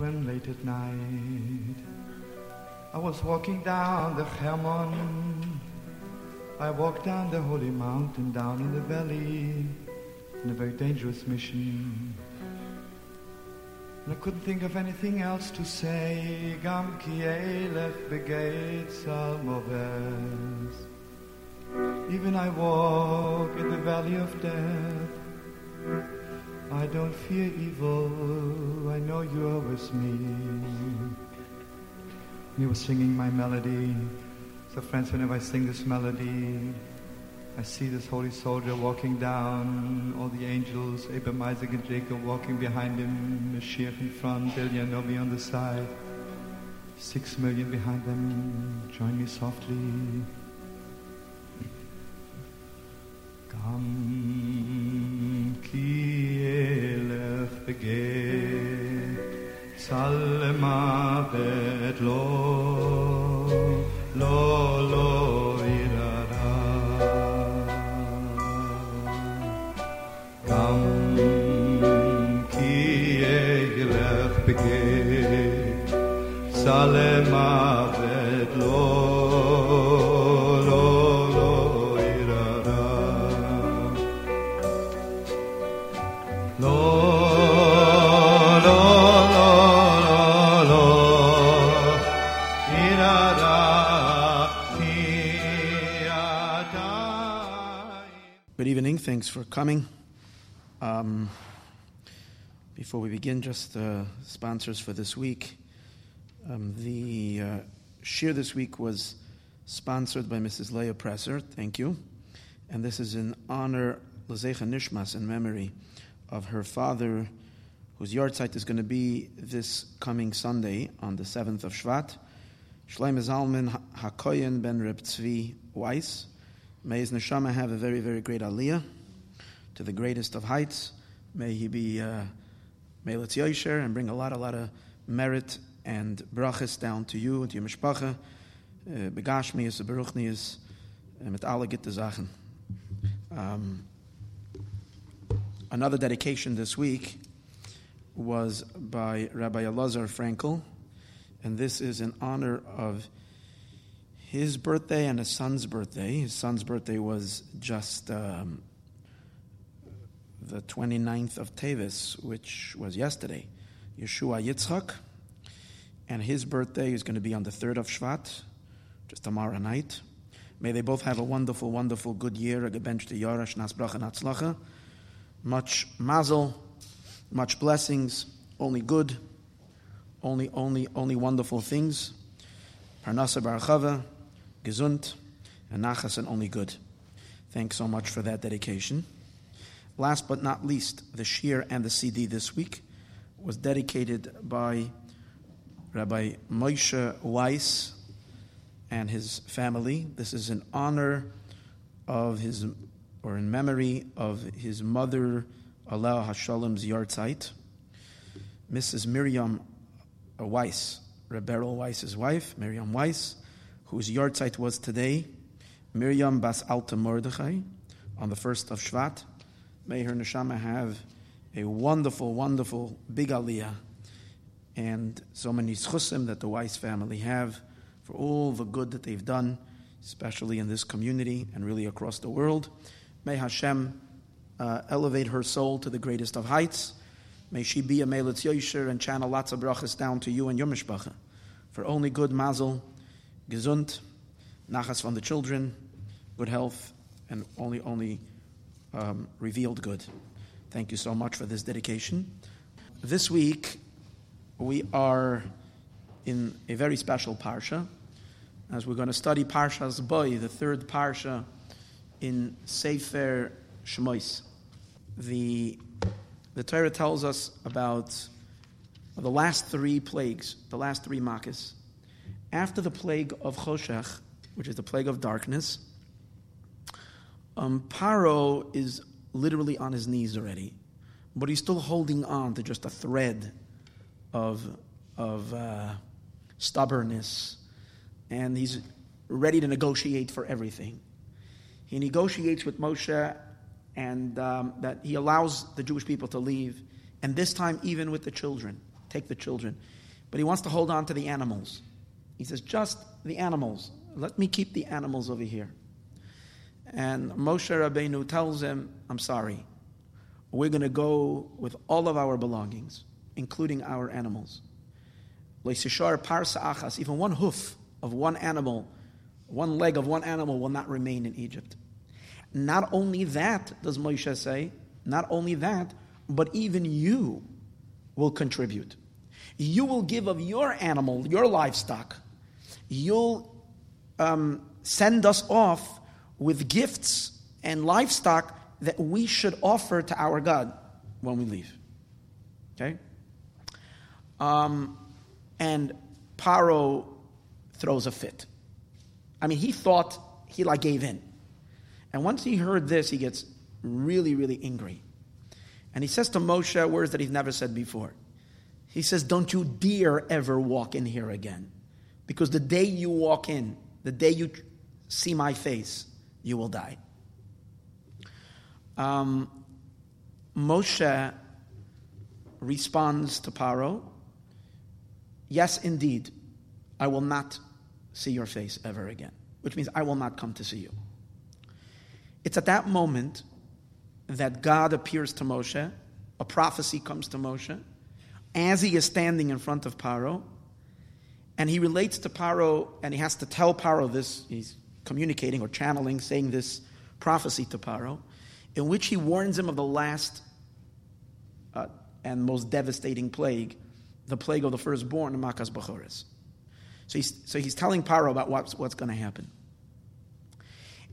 when late at night I was walking down the Hermon. I walked down the holy mountain, down in the valley, in a very dangerous mission. And I couldn't think of anything else to say. Gam ki elef begeit salmoves. Even I walk in the valley of death. I don't fear evil. I know you are with me. He was singing my melody. So, friends, whenever I sing this melody, I see this holy soldier walking down, all the angels, Abraham, Isaac, and Jacob walking behind him, Mashiach in front, Elia Novi on the side, six million behind them. Join me softly. Kam ki beget, salema bet lo, lo, lo, irara. Kam ki elef beget, salema bet Thanks for coming. Um, before we begin, just uh, sponsors for this week. Um, the uh, shir this week was sponsored by Mrs. Leah Presser. Thank you. And this is in honor, Lezecha Nishmas, in memory of her father, whose yahrzeit is going to be this coming Sunday on the 7th of Shvat. Shleim Zalman Hakoyen ben Reb Tzvi Weiss. May his neshama have a very, very great aliyah to the greatest of heights. May he be uh, Melitz Yosher and bring a lot, a lot of merit and brachas down to you and to your mishpacha. Uh, Begashmius, Beruchnius, and mit alle gitte Sachen. Um, another dedication this week was by Rabbi Elazar Frankel, and this is in honor of his birthday and his son's birthday. His son's birthday was just um, the 29th of Tevis, which was yesterday. Yeshua Yitzchak. And his birthday is going to be on the 3rd of Shvat, just tomorrow night. May they both have a wonderful, wonderful, good year. A gebench to Yorash, Nasbrach, and Atzlacha. Much mazel, much blessings, only good, only, only, only wonderful things. Parnasa Barachava, gesund, and nachas, and only good. Thanks so much for that dedication. Last but not least, the shir and the CD this week was dedicated by Rabbi Moshe Weiss and his family. This is in honor of his, or in memory of his mother, Allah Hashalim's yahrzeit, Mrs. Miriam Weiss, Rebberal Weiss's wife, Miriam Weiss, whose yahrzeit was today, Miriam Bas Alta Mordechai, on the first of Shvat. May her neshama have a wonderful, wonderful big aliyah and so many schusim that the Weiss family have for all the good that they've done, especially in this community and really across the world. May Hashem uh, elevate her soul to the greatest of heights. May she be a Melitz Yosher and channel lots of brachas down to you and your mishpacha. For only good mazel, gesund, nachas from the children, good health, and only, only um, revealed good. Thank you so much for this dedication. This week, we are in a very special parsha, as we're going to study Parshas Boy, the third parsha in Sefer Shmois. The, the Torah tells us about the last three plagues, the last three makas. After the plague of Choshech, which is the plague of darkness, um, Paro is literally on his knees already, but he's still holding on to just a thread of, of uh, stubbornness, and he's ready to negotiate for everything. He negotiates with Moshe, and um, that he allows the Jewish people to leave, and this time even with the children. take the children. But he wants to hold on to the animals. He says, just the animals. Let me keep the animals over here. And Moshe Rabbeinu tells him, I'm sorry. We're going to go with all of our belongings, including our animals. Even one hoof of one animal, one leg of one animal will not remain in Egypt. Not only that, does Moshe say, not only that, but even you will contribute. You will give of your animal, your livestock. You'll um, send us off with gifts and livestock that we should offer to our God when we leave. Okay? Um, and Paro throws a fit. I mean, he thought he like gave in. And once he heard this, he gets really, really angry. And he says to Moshe words that he's never said before. He says, Don't you dare ever walk in here again. Because the day you walk in, the day you see my face, you will die. Um, Moshe responds to Paro, Yes, indeed, I will not see your face ever again, which means I will not come to see you. It's at that moment that God appears to Moshe, a prophecy comes to Moshe, as he is standing in front of Paro, and he relates to Paro, and he has to tell Paro this, he's communicating or channeling, saying this prophecy to Paro, in which he warns him of the last uh, and most devastating plague, the plague of the firstborn, Makas Bachores. So he's, so he's telling Paro about what's, what's going to happen.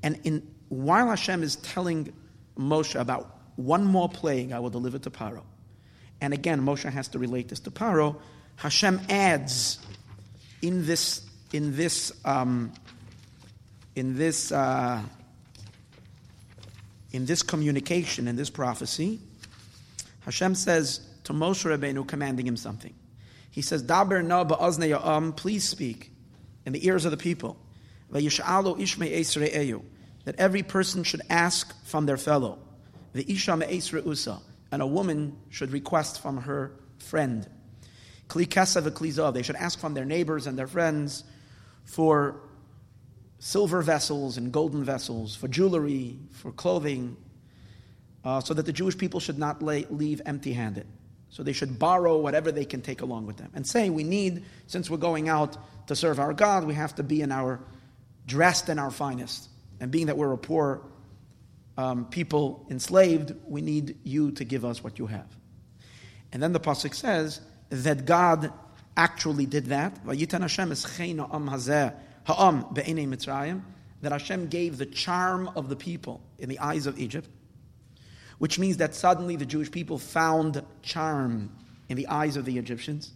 And in, while Hashem is telling Moshe about one more plague I will deliver to Paro, and again, Moshe has to relate this to Paro, Hashem adds in this, in this, um, in this, uh, in this communication, in this prophecy, Hashem says to Moshe Rabbeinu, commanding him something. He says, Daber na ba'aznei please speak in the ears of the people. That every person should ask from their fellow. The isha usa, and a woman should request from her friend. They should ask from their neighbors and their friends for silver vessels and golden vessels, for jewelry, for clothing, uh, so that the Jewish people should not lay, leave empty handed. So they should borrow whatever they can take along with them. And say, we need, since we're going out to serve our God, we have to be in our dressed in our finest. And being that we're a poor um, people enslaved, we need you to give us what you have. And then the pasuk says that God actually did that. Ha'am be'enei Mitzrayim, that Hashem gave the charm of the people in the eyes of Egypt, which means that suddenly the Jewish people found charm in the eyes of the Egyptians,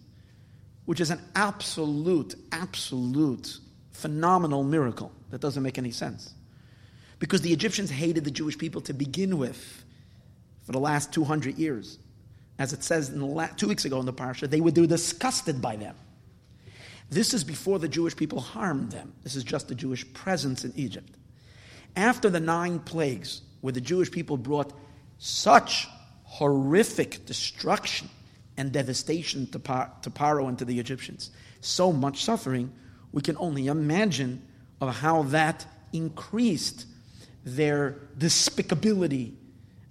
which is an absolute, absolute, phenomenal miracle that doesn't make any sense because the Egyptians hated the Jewish people to begin with for the last 200 years. As it says in the last, two weeks ago in the parsha, they were, they were disgusted by them. This is before the Jewish people harmed them. This is just the Jewish presence in Egypt. After the nine plagues, where the Jewish people brought such horrific destruction and devastation to, to Paro and to the Egyptians, so much suffering, we can only imagine of how that increased their despicability.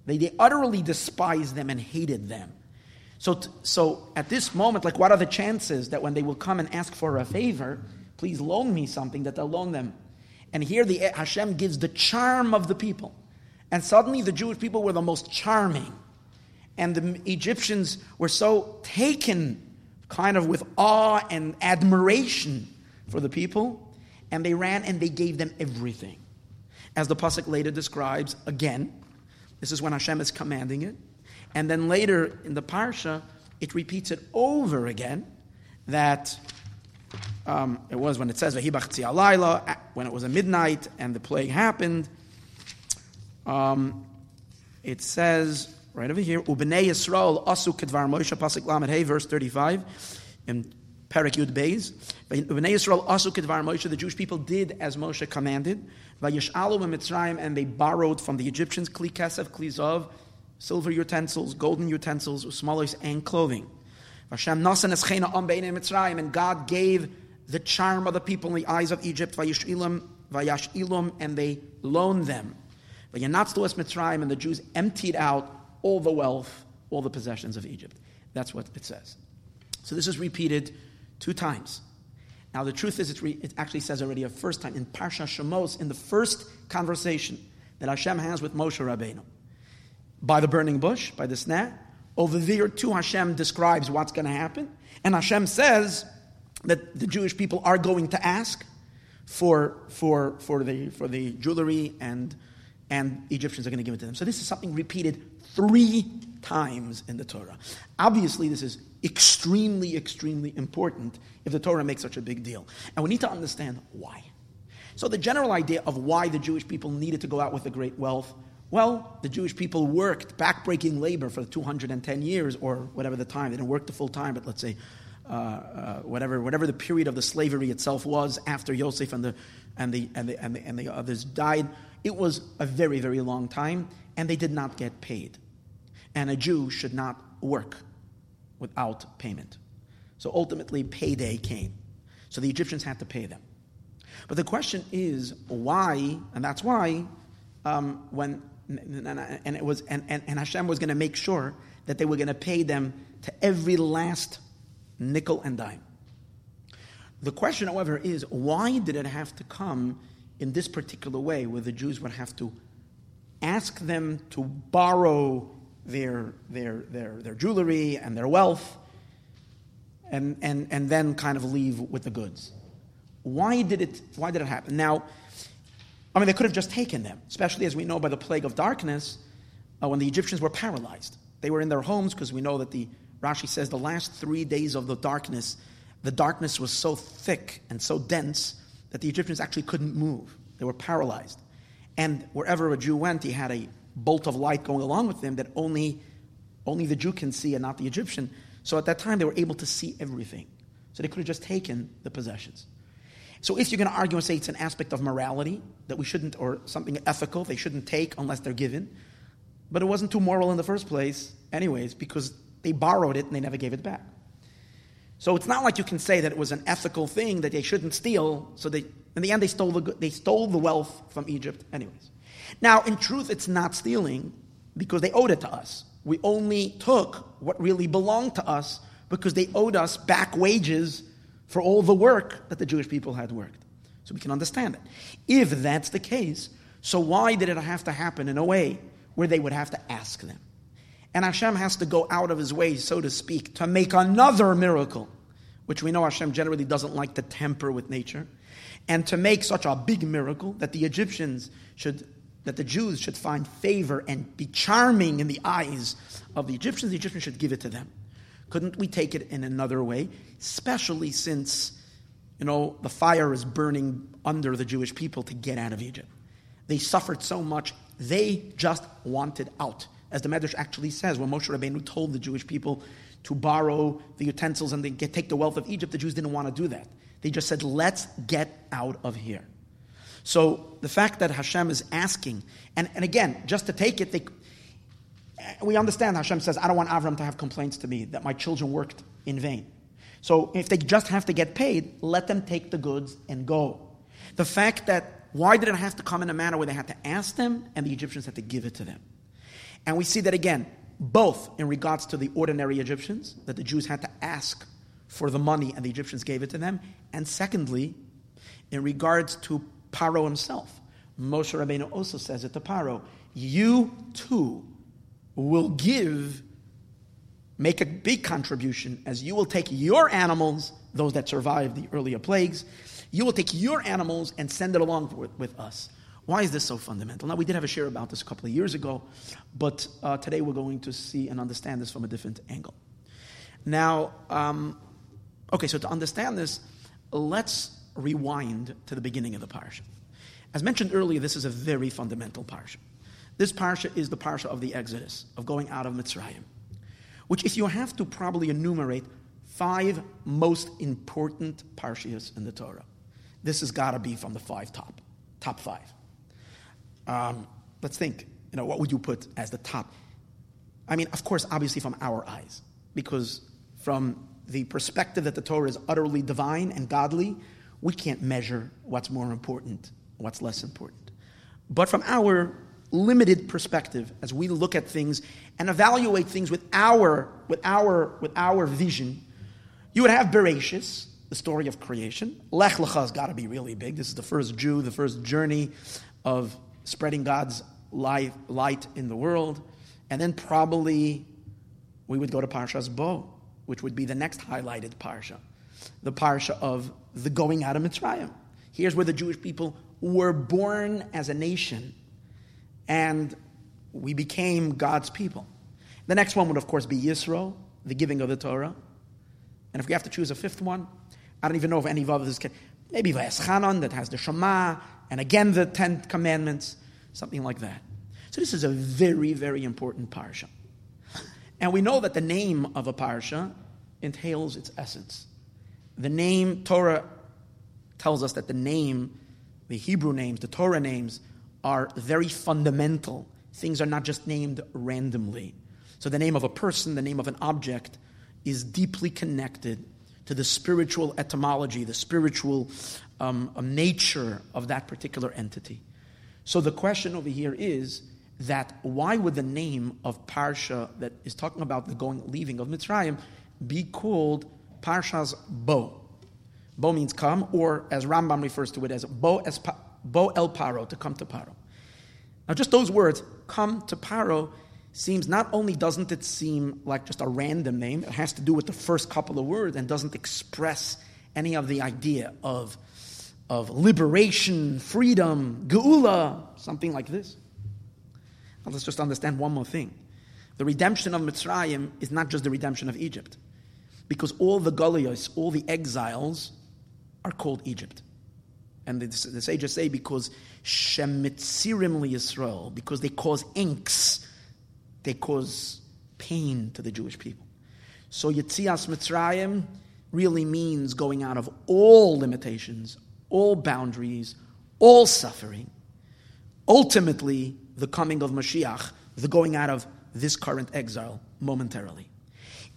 They, they utterly despised them and hated them. So, t- so at this moment, like, what are the chances that when they will come and ask for a favor, please loan me something, that they'll loan them? And here the Hashem gives the charm of the people. And suddenly the Jewish people were the most charming. And the Egyptians were so taken kind of with awe and admiration for the people. And they ran and they gave them everything as the Pasuk later describes again. This is when Hashem is commanding it. And then later in the Parsha, it repeats it over again that um, it was when it says, when it was a midnight and the plague happened. Um, it says, right over here, Ubnei Yisrael asu kedvar Moshe, Pasuk Lamed Hey, verse 35, in Parak Yud Beis. Ubnei Yisrael asu kedvar Moshe, the Jewish people did as Moshe commanded. Vayish'alu Mitzrayim, and they borrowed from the Egyptians kli kesef, kli zov, silver utensils, golden utensils, smalos, and clothing. Hashem nasan eschena am Mitzrayim, and God gave the charm of the people in the eyes of Egypt, vayishilam, vayashilum, and they loaned them. Vayanatzu es Mitzrayim, and the Jews emptied out all the wealth, all the possessions of Egypt. That's what it says. So this is repeated two times. Now the truth is, it, re- it actually says already a first time in Parsha Shemos, in the first conversation that Hashem has with Moshe Rabbeinu. By the burning bush, by the sneh, over there too Hashem describes what's going to happen. And Hashem says that the Jewish people are going to ask for, for, for, the, for the jewelry and, and Egyptians are going to give it to them. So this is something repeated three times in the Torah. Obviously, this is extremely, extremely important if the Torah makes such a big deal. And we need to understand why. So, the general idea of why the Jewish people needed to go out with the great wealth well, the Jewish people worked backbreaking labor for 210 years, or whatever the time. They didn't work the full time, but let's say uh, uh, whatever, whatever the period of the slavery itself was after Yosef and the, and, the, and, the, and, the, and the others died. It was a very, very long time, and they did not get paid. And a Jew should not work without payment. So ultimately, payday came. So the Egyptians had to pay them. But the question is why, and that's why um, when and it was and, and, and Hashem was going to make sure that they were going to pay them to every last nickel and dime. The question, however, is why did it have to come in this particular way, where the Jews would have to ask them to borrow their their their, their jewelry and their wealth, and, and and then kind of leave with the goods? Why did it Why did it happen? Now I mean, they could have just taken them, especially as we know by the plague of darkness uh, when the Egyptians were paralyzed. They were in their homes because we know that the Rashi says the last three days of the darkness, the darkness was so thick and so dense that the Egyptians actually couldn't move. They were paralyzed. And wherever a Jew went, he had a bolt of light going along with him that only, only the Jew can see and not the Egyptian. So at that time, they were able to see everything. So they could have just taken the possessions. So if you're going to argue and say it's an aspect of morality that we shouldn't, or something ethical they shouldn't take unless they're given, but it wasn't too moral in the first place, anyways, because they borrowed it and they never gave it back. So it's not like you can say that it was an ethical thing that they shouldn't steal. So they, in the end, they stole the they stole the wealth from Egypt, anyways. Now, in truth, it's not stealing because they owed it to us. We only took what really belonged to us because they owed us back wages for all the work that the Jewish people had worked. So we can understand it. If that's the case, so why did it have to happen in a way where they would have to ask them? And Hashem has to go out of his way, so to speak, to make another miracle, which we know Hashem generally doesn't like to temper with nature, and to make such a big miracle that the Egyptians should, that the Jews should find favor and be charming in the eyes of the Egyptians, the Egyptians should give it to them. Couldn't we take it in another way? Especially since, you know, the fire is burning under the Jewish people to get out of Egypt. They suffered so much, they just wanted out. As the Medrash actually says, when Moshe Rabbeinu told the Jewish people to borrow the utensils and get, take the wealth of Egypt, the Jews didn't want to do that. They just said, let's get out of here. So the fact that Hashem is asking, and, and again, just to take it, they, we understand Hashem says, I don't want Avram to have complaints to me that my children worked in vain. So if they just have to get paid, let them take the goods and go. The fact that why did it have to come in a manner where they had to ask them and the Egyptians had to give it to them? And we see that again, both in regards to the ordinary Egyptians, that the Jews had to ask for the money and the Egyptians gave it to them. And secondly, in regards to Paro himself, Moshe Rabbeinu also says it to Paro, you too will give, make a big contribution as you will take your animals, those that survived the earlier plagues, you will take your animals and send it along with, with us. Why is this so fundamental? Now, we did have a share about this a couple of years ago, but uh, today we're going to see and understand this from a different angle. Now, um, okay, so to understand this, let's rewind to the beginning of the parsha. As mentioned earlier, this is a very fundamental parsha. This parsha is the parsha of the Exodus, of going out of Mitzrayim, which, if you have to probably enumerate five most important parshas in the Torah, this has got to be from the five top, top five. Um, let's think. You know, what would you put as the top? I mean, of course, obviously from our eyes, because from the perspective that the Torah is utterly divine and godly, we can't measure what's more important, what's less important. But from our limited perspective, as we look at things and evaluate things with our, with our, with our vision, you would have Bereshis, the story of creation. Lech Lecha has got to be really big. This is the first Jew, the first journey of spreading God's light, light in the world. And then probably we would go to Parshas Bo, which would be the next highlighted Parsha, the Parsha of the going out of Mitzrayim. Here's where the Jewish people were born as a nation, and we became God's people. The next one would, of course, be Yisro, the giving of the Torah. And if we have to choose a fifth one, I don't even know if any of others can. Maybe Vayeschanan, that has the Shema, and again the Ten Commandments, something like that. So this is a very, very important parsha. And we know that the name of a parsha entails its essence. The name, Torah tells us that the name, the Hebrew names, the Torah names, are very fundamental. Things are not just named randomly. So the name of a person, the name of an object, is deeply connected to the spiritual etymology, the spiritual um, um nature of that particular entity. So the question over here is that why would the name of Parsha that is talking about the going leaving of Mitzrayim be called Parsha's Bo? Bo means come, or as Rambam refers to it as Bo, es, Bo el Paro, to come to Paro. Now, just those words, come to Paro, seems not only doesn't it seem like just a random name, it has to do with the first couple of words and doesn't express any of the idea of, of liberation, freedom, geula, something like this. Now let's just understand one more thing. The redemption of Mitzrayim is not just the redemption of Egypt, because all the Golios, all the exiles, are called Egypt. And the, the sages say because Shemitzirim Yisrael, because they cause inks, they cause pain to the Jewish people. So Yitzias Mitzrayim really means going out of all limitations, all boundaries, all suffering. Ultimately, the coming of Mashiach, the going out of this current exile momentarily.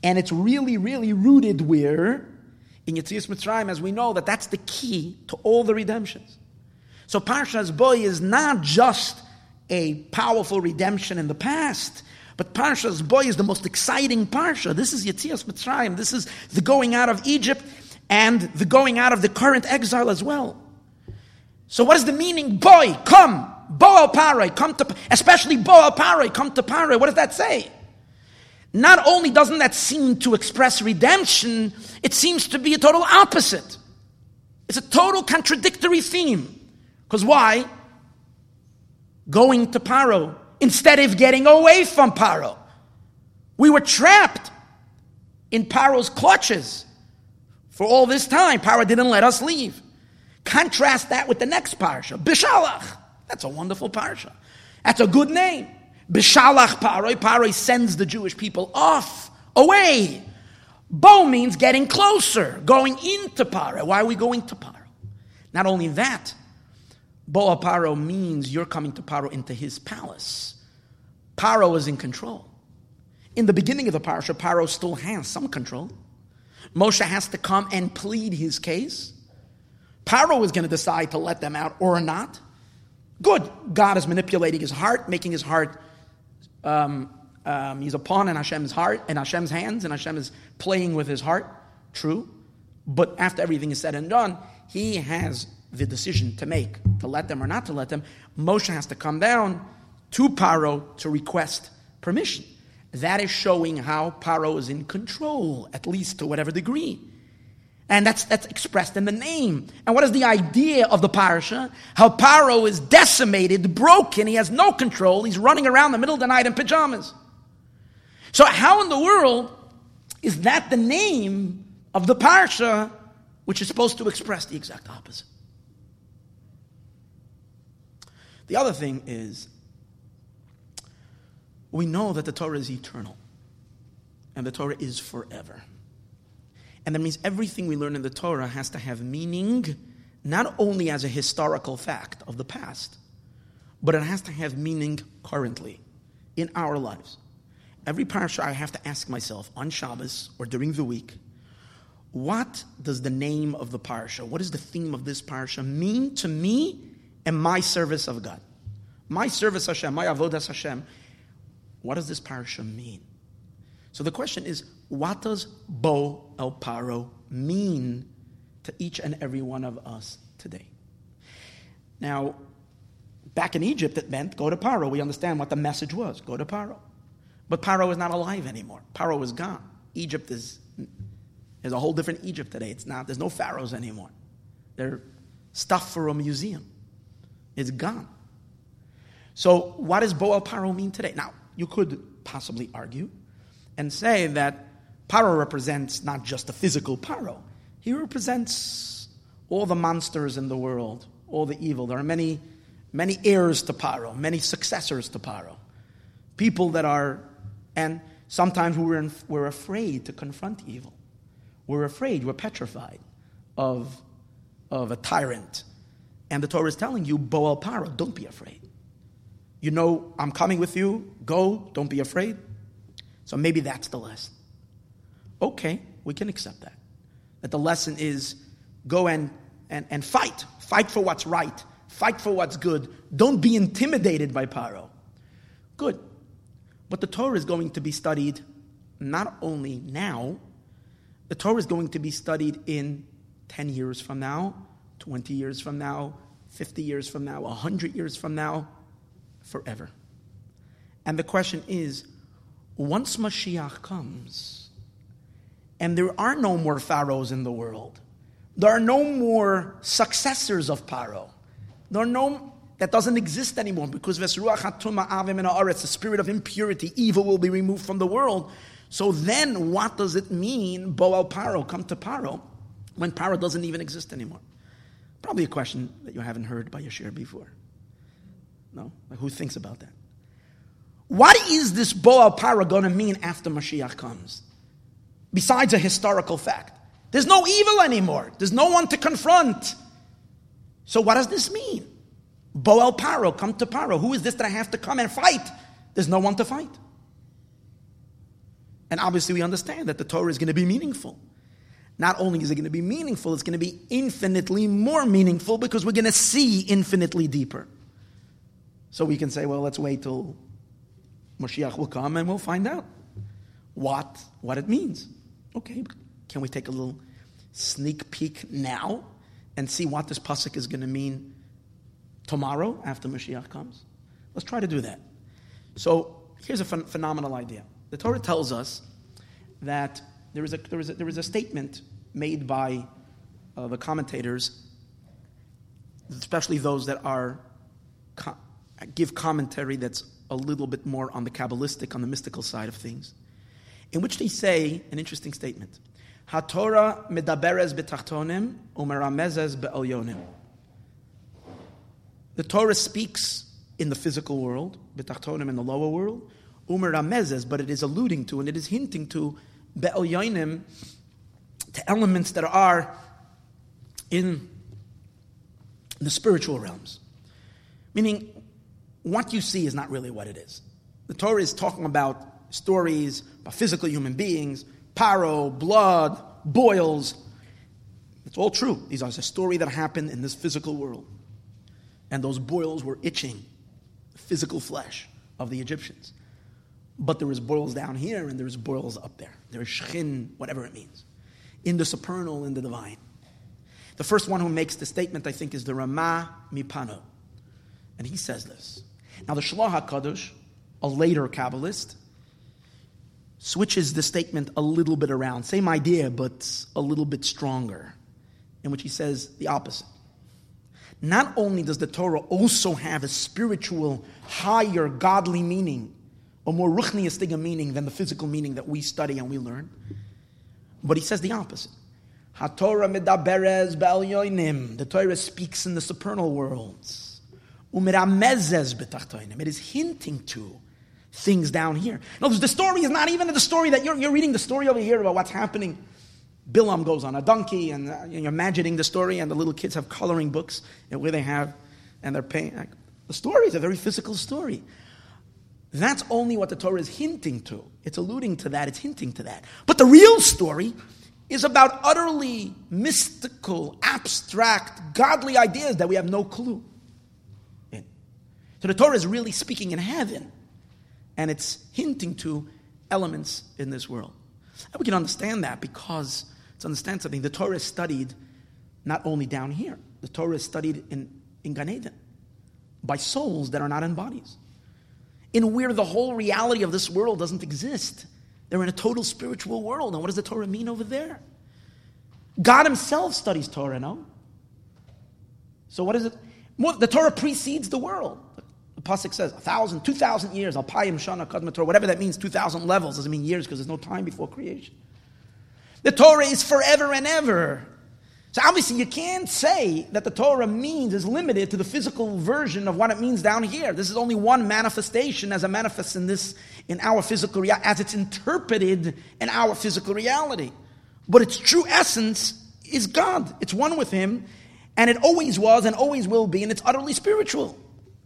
And it's really, really rooted where? In Yetzias Mitzrayim, as we know, that that's the key to all the redemptions. So Parshas Boy is not just a powerful redemption in the past, but Parshas Boy is the most exciting Parsha. This is Yetzias Mitzrayim. This is the going out of Egypt and the going out of the current exile as well. So what is the meaning? Boy, come. Boal Parai, come to, especially Boal Parai, come to Parai. What does that say? Not only doesn't that seem to express redemption, it seems to be a total opposite. It's a total contradictory theme. Because why? Going to Paro instead of getting away from Paro. We were trapped in Paro's clutches for all this time. Paro didn't let us leave. Contrast that with the next parsha, Bishalach. That's a wonderful parsha. That's a good name. Bishalach Paroi. Paroi sends the Jewish people off, away. Bo means getting closer, going into Paro. Why are we going to Paro? Not only that, Bo Paro means you're coming to Paro into his palace. Paro is in control. In the beginning of the parsha, Paro still has some control. Moshe has to come and plead his case. Paro is going to decide to let them out or not. Good. God is manipulating his heart, making his heart. Um, um, he's a pawn in Hashem's heart, in Hashem's hands, and Hashem is playing with his heart. True. But after everything is said and done, he has the decision to make to let them or not to let them. Moshe has to come down to Paro to request permission. That is showing how Paro is in control, at least to whatever degree. And that's, that's expressed in the name. And what is the idea of the parasha? How Paro is decimated, broken, he has no control, he's running around the middle of the night in pajamas. So, how in the world is that the name of the parsha, which is supposed to express the exact opposite? The other thing is, we know that the Torah is eternal, and the Torah is forever. And that means everything we learn in the Torah has to have meaning, not only as a historical fact of the past, but it has to have meaning currently in our lives. every parsha I have to ask myself on Shabbos or during the week, what does the name of the parsha, what is the theme of this parsha mean to me and my service of God? My service Hashem, my avodas Hashem. What does this parsha mean? So the question is, what does Bo El Paro mean to each and every one of us today? Now, back in Egypt, it meant go to Paro. We understand what the message was go to Paro. But Paro is not alive anymore. Paro is gone. Egypt is there's a whole different Egypt today. It's not, there's no pharaohs anymore. They're stuff for a museum. It's gone. So, what does Boal Paro mean today? Now, you could possibly argue and say that Paro represents not just the physical Paro, he represents all the monsters in the world, all the evil. There are many, many heirs to Paro, many successors to Paro. People that are, and sometimes we're, in, we're afraid to confront evil. We're afraid, we're petrified of, of a tyrant. And the Torah is telling you, Boal Paro, don't be afraid. You know, I'm coming with you, go, don't be afraid. So maybe that's the lesson. Okay, we can accept that. That the lesson is go and, and, and fight. Fight for what's right. Fight for what's good. Don't be intimidated by Paro. Good. But the Torah is going to be studied not only now, the Torah is going to be studied in 10 years from now, 20 years from now, 50 years from now, 100 years from now, forever. And the question is once Mashiach comes, and there are no more pharaohs in the world, there are no more successors of Paro, there are no that doesn't exist anymore because the spirit of impurity, evil will be removed from the world. So then, what does it mean, Boal Paro, come to Paro, when Paro doesn't even exist anymore? Probably a question that you haven't heard by Yashir before. No? Like who thinks about that? What is this Boal Paro going to mean after Mashiach comes? Besides a historical fact. There's no evil anymore. There's no one to confront. So what does this mean? Boal Paro, come to Paro. Who is this that I have to come and fight? There's no one to fight. And obviously, we understand that the Torah is going to be meaningful. Not only is it going to be meaningful, it's going to be infinitely more meaningful because we're going to see infinitely deeper. So we can say, well, let's wait till Mashiach will come and we'll find out what, what it means. Okay, can we take a little sneak peek now and see what this pasuk is going to mean tomorrow after Mashiach comes? Let's try to do that. So here's a ph- phenomenal idea. The Torah tells us that there is a, there is a, there is a statement made by uh, the commentators, especially those that are co- give commentary that's a little bit more on the Kabbalistic, on the mystical side of things, in which they say an interesting statement. HaTorah medaberes betachtonim umeramezes be'elyonim. The Torah speaks in the physical world, betachtonim in the lower world, umeramezes, but it is alluding to and it is hinting to be'elyonim, to elements that are in the spiritual realms. Meaning, what you see is not really what it is. The Torah is talking about stories about physical human beings, paro, blood, boils. It's all true. These are a story that happened in this physical world. And those boils were itching the physical flesh of the Egyptians. But there is boils down here and there is boils up there. There is shchin, whatever it means. In the supernal, in the divine. The first one who makes the statement, I think, is the Ramah Mipano. And he says this. Now, the Shlah HaKadosh, a later Kabbalist, switches the statement a little bit around. Same idea, but a little bit stronger, in which he says the opposite. Not only does the Torah also have a spiritual, higher, godly meaning, a more ruchniistic meaning than the physical meaning that we study and we learn, but he says the opposite. HaTorah medaberez ba'al The Torah speaks in the supernal worlds. It is hinting to things down here. No, the story is not even the story that you're, you're reading the story over here about what's happening. Bilam goes on a donkey, and uh, you're imagining the story, and the little kids have coloring books and where they have, and they're paying. Like, the story is a very physical story. That's only what the Torah is hinting to. It's alluding to that, it's hinting to that. But the real story is about utterly mystical, abstract, godly ideas that we have no clue in. So the Torah is really speaking in heaven, and it's hinting to elements in this world. And we can understand that because, to understand something, the Torah is studied not only down here, the Torah is studied in, in Gan Eden by souls that are not in bodies in where the whole reality of this world doesn't exist. They're in a total spiritual world. And what does the Torah mean over there? God Himself studies Torah, no? So what is it? The Torah precedes the world. Pasuk says, a thousand, two thousand years, Alpayim Shana Kadma Torah, whatever that means, two thousand levels, doesn't mean years because there's no time before creation. The Torah is forever and ever. So obviously, you can't say that the Torah means is limited to the physical version of what it means down here. This is only one manifestation as it manifests in this in our physical reality, as it's interpreted in our physical reality. But its true essence is God. It's one with Him, and it always was and always will be, and it's utterly spiritual,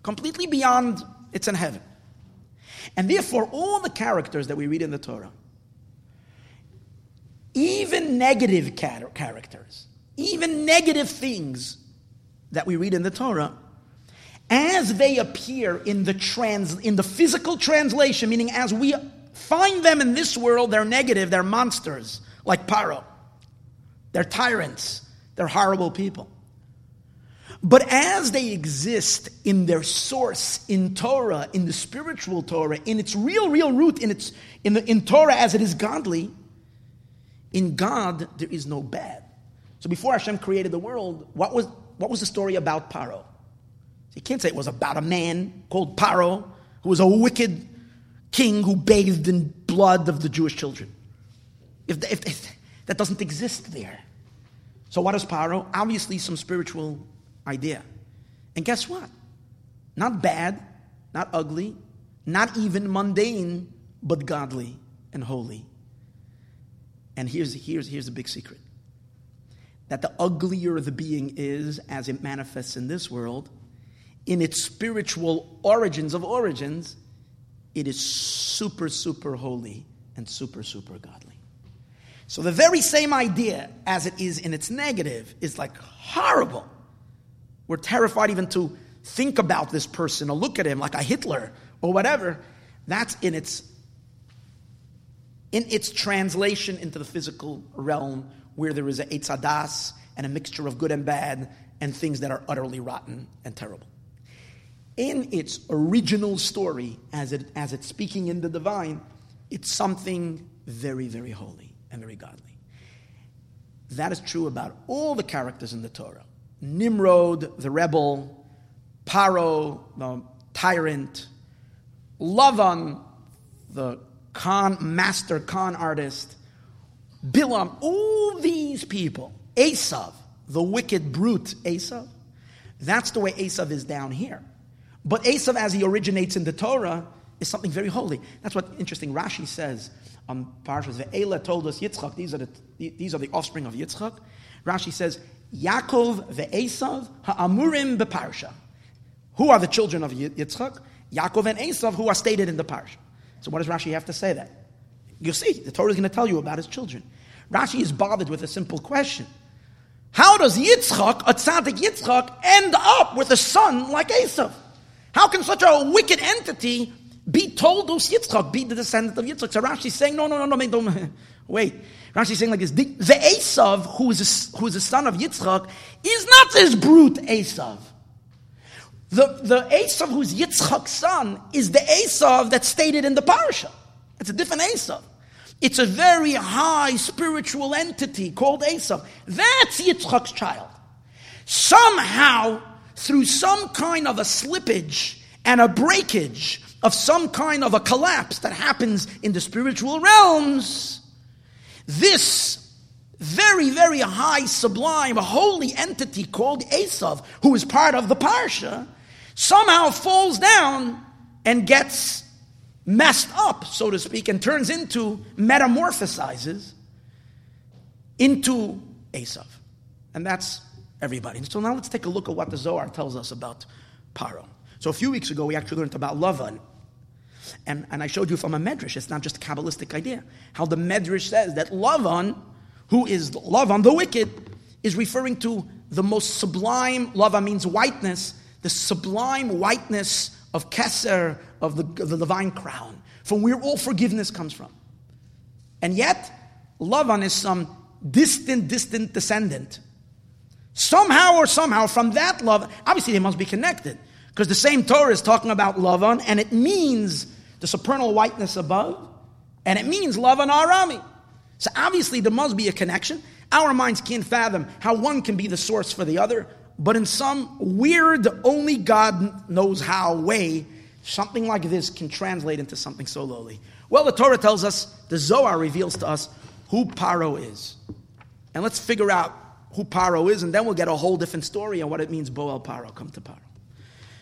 completely beyond it's in heaven. And therefore, all the characters that we read in the Torah, even negative characters, even negative things that we read in the Torah, as they appear in the trans in the physical translation, meaning as we find them in this world, they're negative, they're monsters, like Paro. They're tyrants, they're horrible people. But as they exist in their source, in Torah, in the spiritual Torah, in its real, real root, in, its, in, the, in Torah as it is godly, in God there is no bad. So before Hashem created the world, what was, what was the story about Paro? You can't say it was about a man called Paro who was a wicked king who bathed in blood of the Jewish children. If, if, if that doesn't exist there. So what is Paro? Obviously some spiritual idea. And guess what? Not bad, not ugly, not even mundane, but godly and holy. And here's, here's, here's the big secret that the uglier the being is as it manifests in this world, in its spiritual origins of origins, it is super, super holy and super, super godly. So the very same idea as it is in its negative is like horrible. We're terrified even to think about this person or look at him like a Hitler or whatever. That's in its in its translation into the physical realm where there is a etzadas and a mixture of good and bad and things that are utterly rotten and terrible. In its original story, as, it, as it's speaking in the divine, it's something very, very holy and very godly. That is true about all the characters in the Torah. Nimrod, the rebel, Paro, the tyrant, Lavan, the con master con artist, Bilam, all these people, Esav, the wicked brute Esav, that's the way Esav is down here. But Esav, as he originates in the Torah, is something very holy. That's what interesting Rashi says on Parshas Ve'eleh toldos Yitzchak, these are the, these are the offspring of Yitzchak. Rashi says, Yaakov ve'esav ha'amurim beparsha. Who are the children of Yitzchak? Yaakov and Esav, who are stated in the parsha. So what does Rashi have to say that? You'll see, the Torah is going to tell you about his children. Rashi is bothered with a simple question. How does Yitzchak, a tzaddik Yitzchak, end up with a son like Esav? How can such a wicked entity be told those Yitzchak, be the descendant of Yitzchak? So Rashi is saying, no, no, no, no, wait. Rashi is saying like this, the, Esav, who is, a, who is the son of Yitzchak, is not this brute Esav. The, the Esav who's Yitzchak's son is the Esav that's stated in the parasha. It's a different Esav. It's a very high spiritual entity called Esav. That's Yitzchak's child. Somehow, through some kind of a slippage and a breakage of some kind of a collapse that happens in the spiritual realms, this very, very high, sublime, holy entity called Esav, who is part of the Parsha, somehow falls down and gets messed up, so to speak, and turns into, metamorphosizes into Esav. And that's everybody. So now let's take a look at what the Zohar tells us about Paro. So a few weeks ago, we actually learned about Lavan. And, and I showed you from a medrash, it's not just a Kabbalistic idea, how the medrash says that Lavan, who is Lavan the wicked, is referring to the most sublime, Lava means whiteness, the sublime whiteness of Keser, of the, of the divine crown, from where all forgiveness comes from. And yet, Lavan is some distant, distant descendant. Somehow or somehow, from that love, obviously they must be connected. Because the same Torah is talking about Lavan, and it means the supernal whiteness above, and it means Lavan Arami. So obviously there must be a connection. Our minds can't fathom how one can be the source for the other, but in some weird, only God knows how way, something like this can translate into something so lowly. Well, the Torah tells us, the Zohar reveals to us who Paro is. And let's figure out who Paro is, and then we'll get a whole different story on what it means, Boel Paro, come to Paro.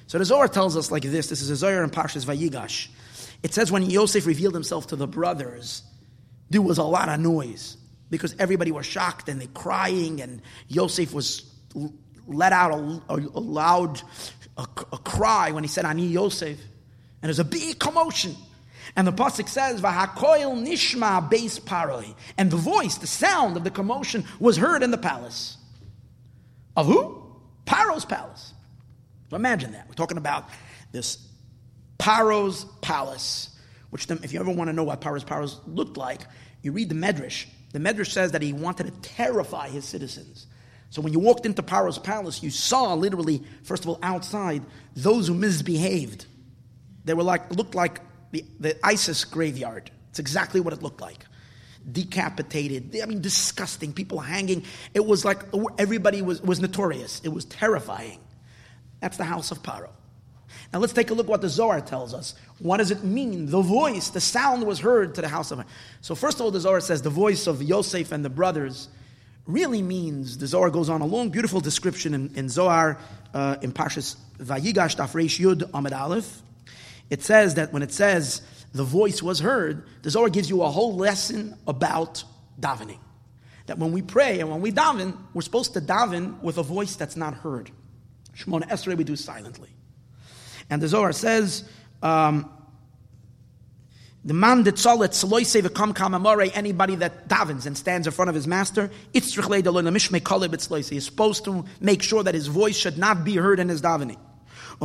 So the Zohar tells us like this this is a Zohar in Parshas Vayigash. It says when Yosef revealed himself to the brothers, there was a lot of noise because everybody was shocked and they crying, and Yosef was let out a, a, a loud a, a, cry when he said, "I "Ani Yosef," and there's a big commotion. And the pasuk says, "Vahakoil nishma beis paroi," and the voice, the sound of the commotion, was heard in the palace. Of who? Paro's palace. So imagine that. We're talking about this Paro's palace, which, if you ever want to know what Paro's palace looked like, you read the Medrash. The Medrash says that he wanted to terrify his citizens. So when you walked into Paro's palace, you saw literally, first of all, outside, those who misbehaved. They were like, looked like the, the ISIS graveyard. It's exactly what it looked like. Decapitated, I mean, disgusting, people hanging. It was like everybody was, was notorious. It was terrifying. That's the house of Paro. Now let's take a look what the Zohar tells us. What does it mean? The voice, the sound was heard to the house of. So first of all, the Zohar says the voice of Yosef and the brothers really means. The Zohar goes on a long, beautiful description in, in Zohar uh, in Parshas Vayigash Tafresh Yud Amid Aleph. It says that when it says the voice was heard, the Zohar gives you a whole lesson about davening. That when we pray and when we daven, we're supposed to daven with a voice that's not heard. Shemona Esrei we do silently. And the Zohar says, um, the man that salit saloise v'kam kamamore, anybody that davens and stands in front of his master, it's me called sloy. He is supposed to make sure that his voice should not be heard in his davening. If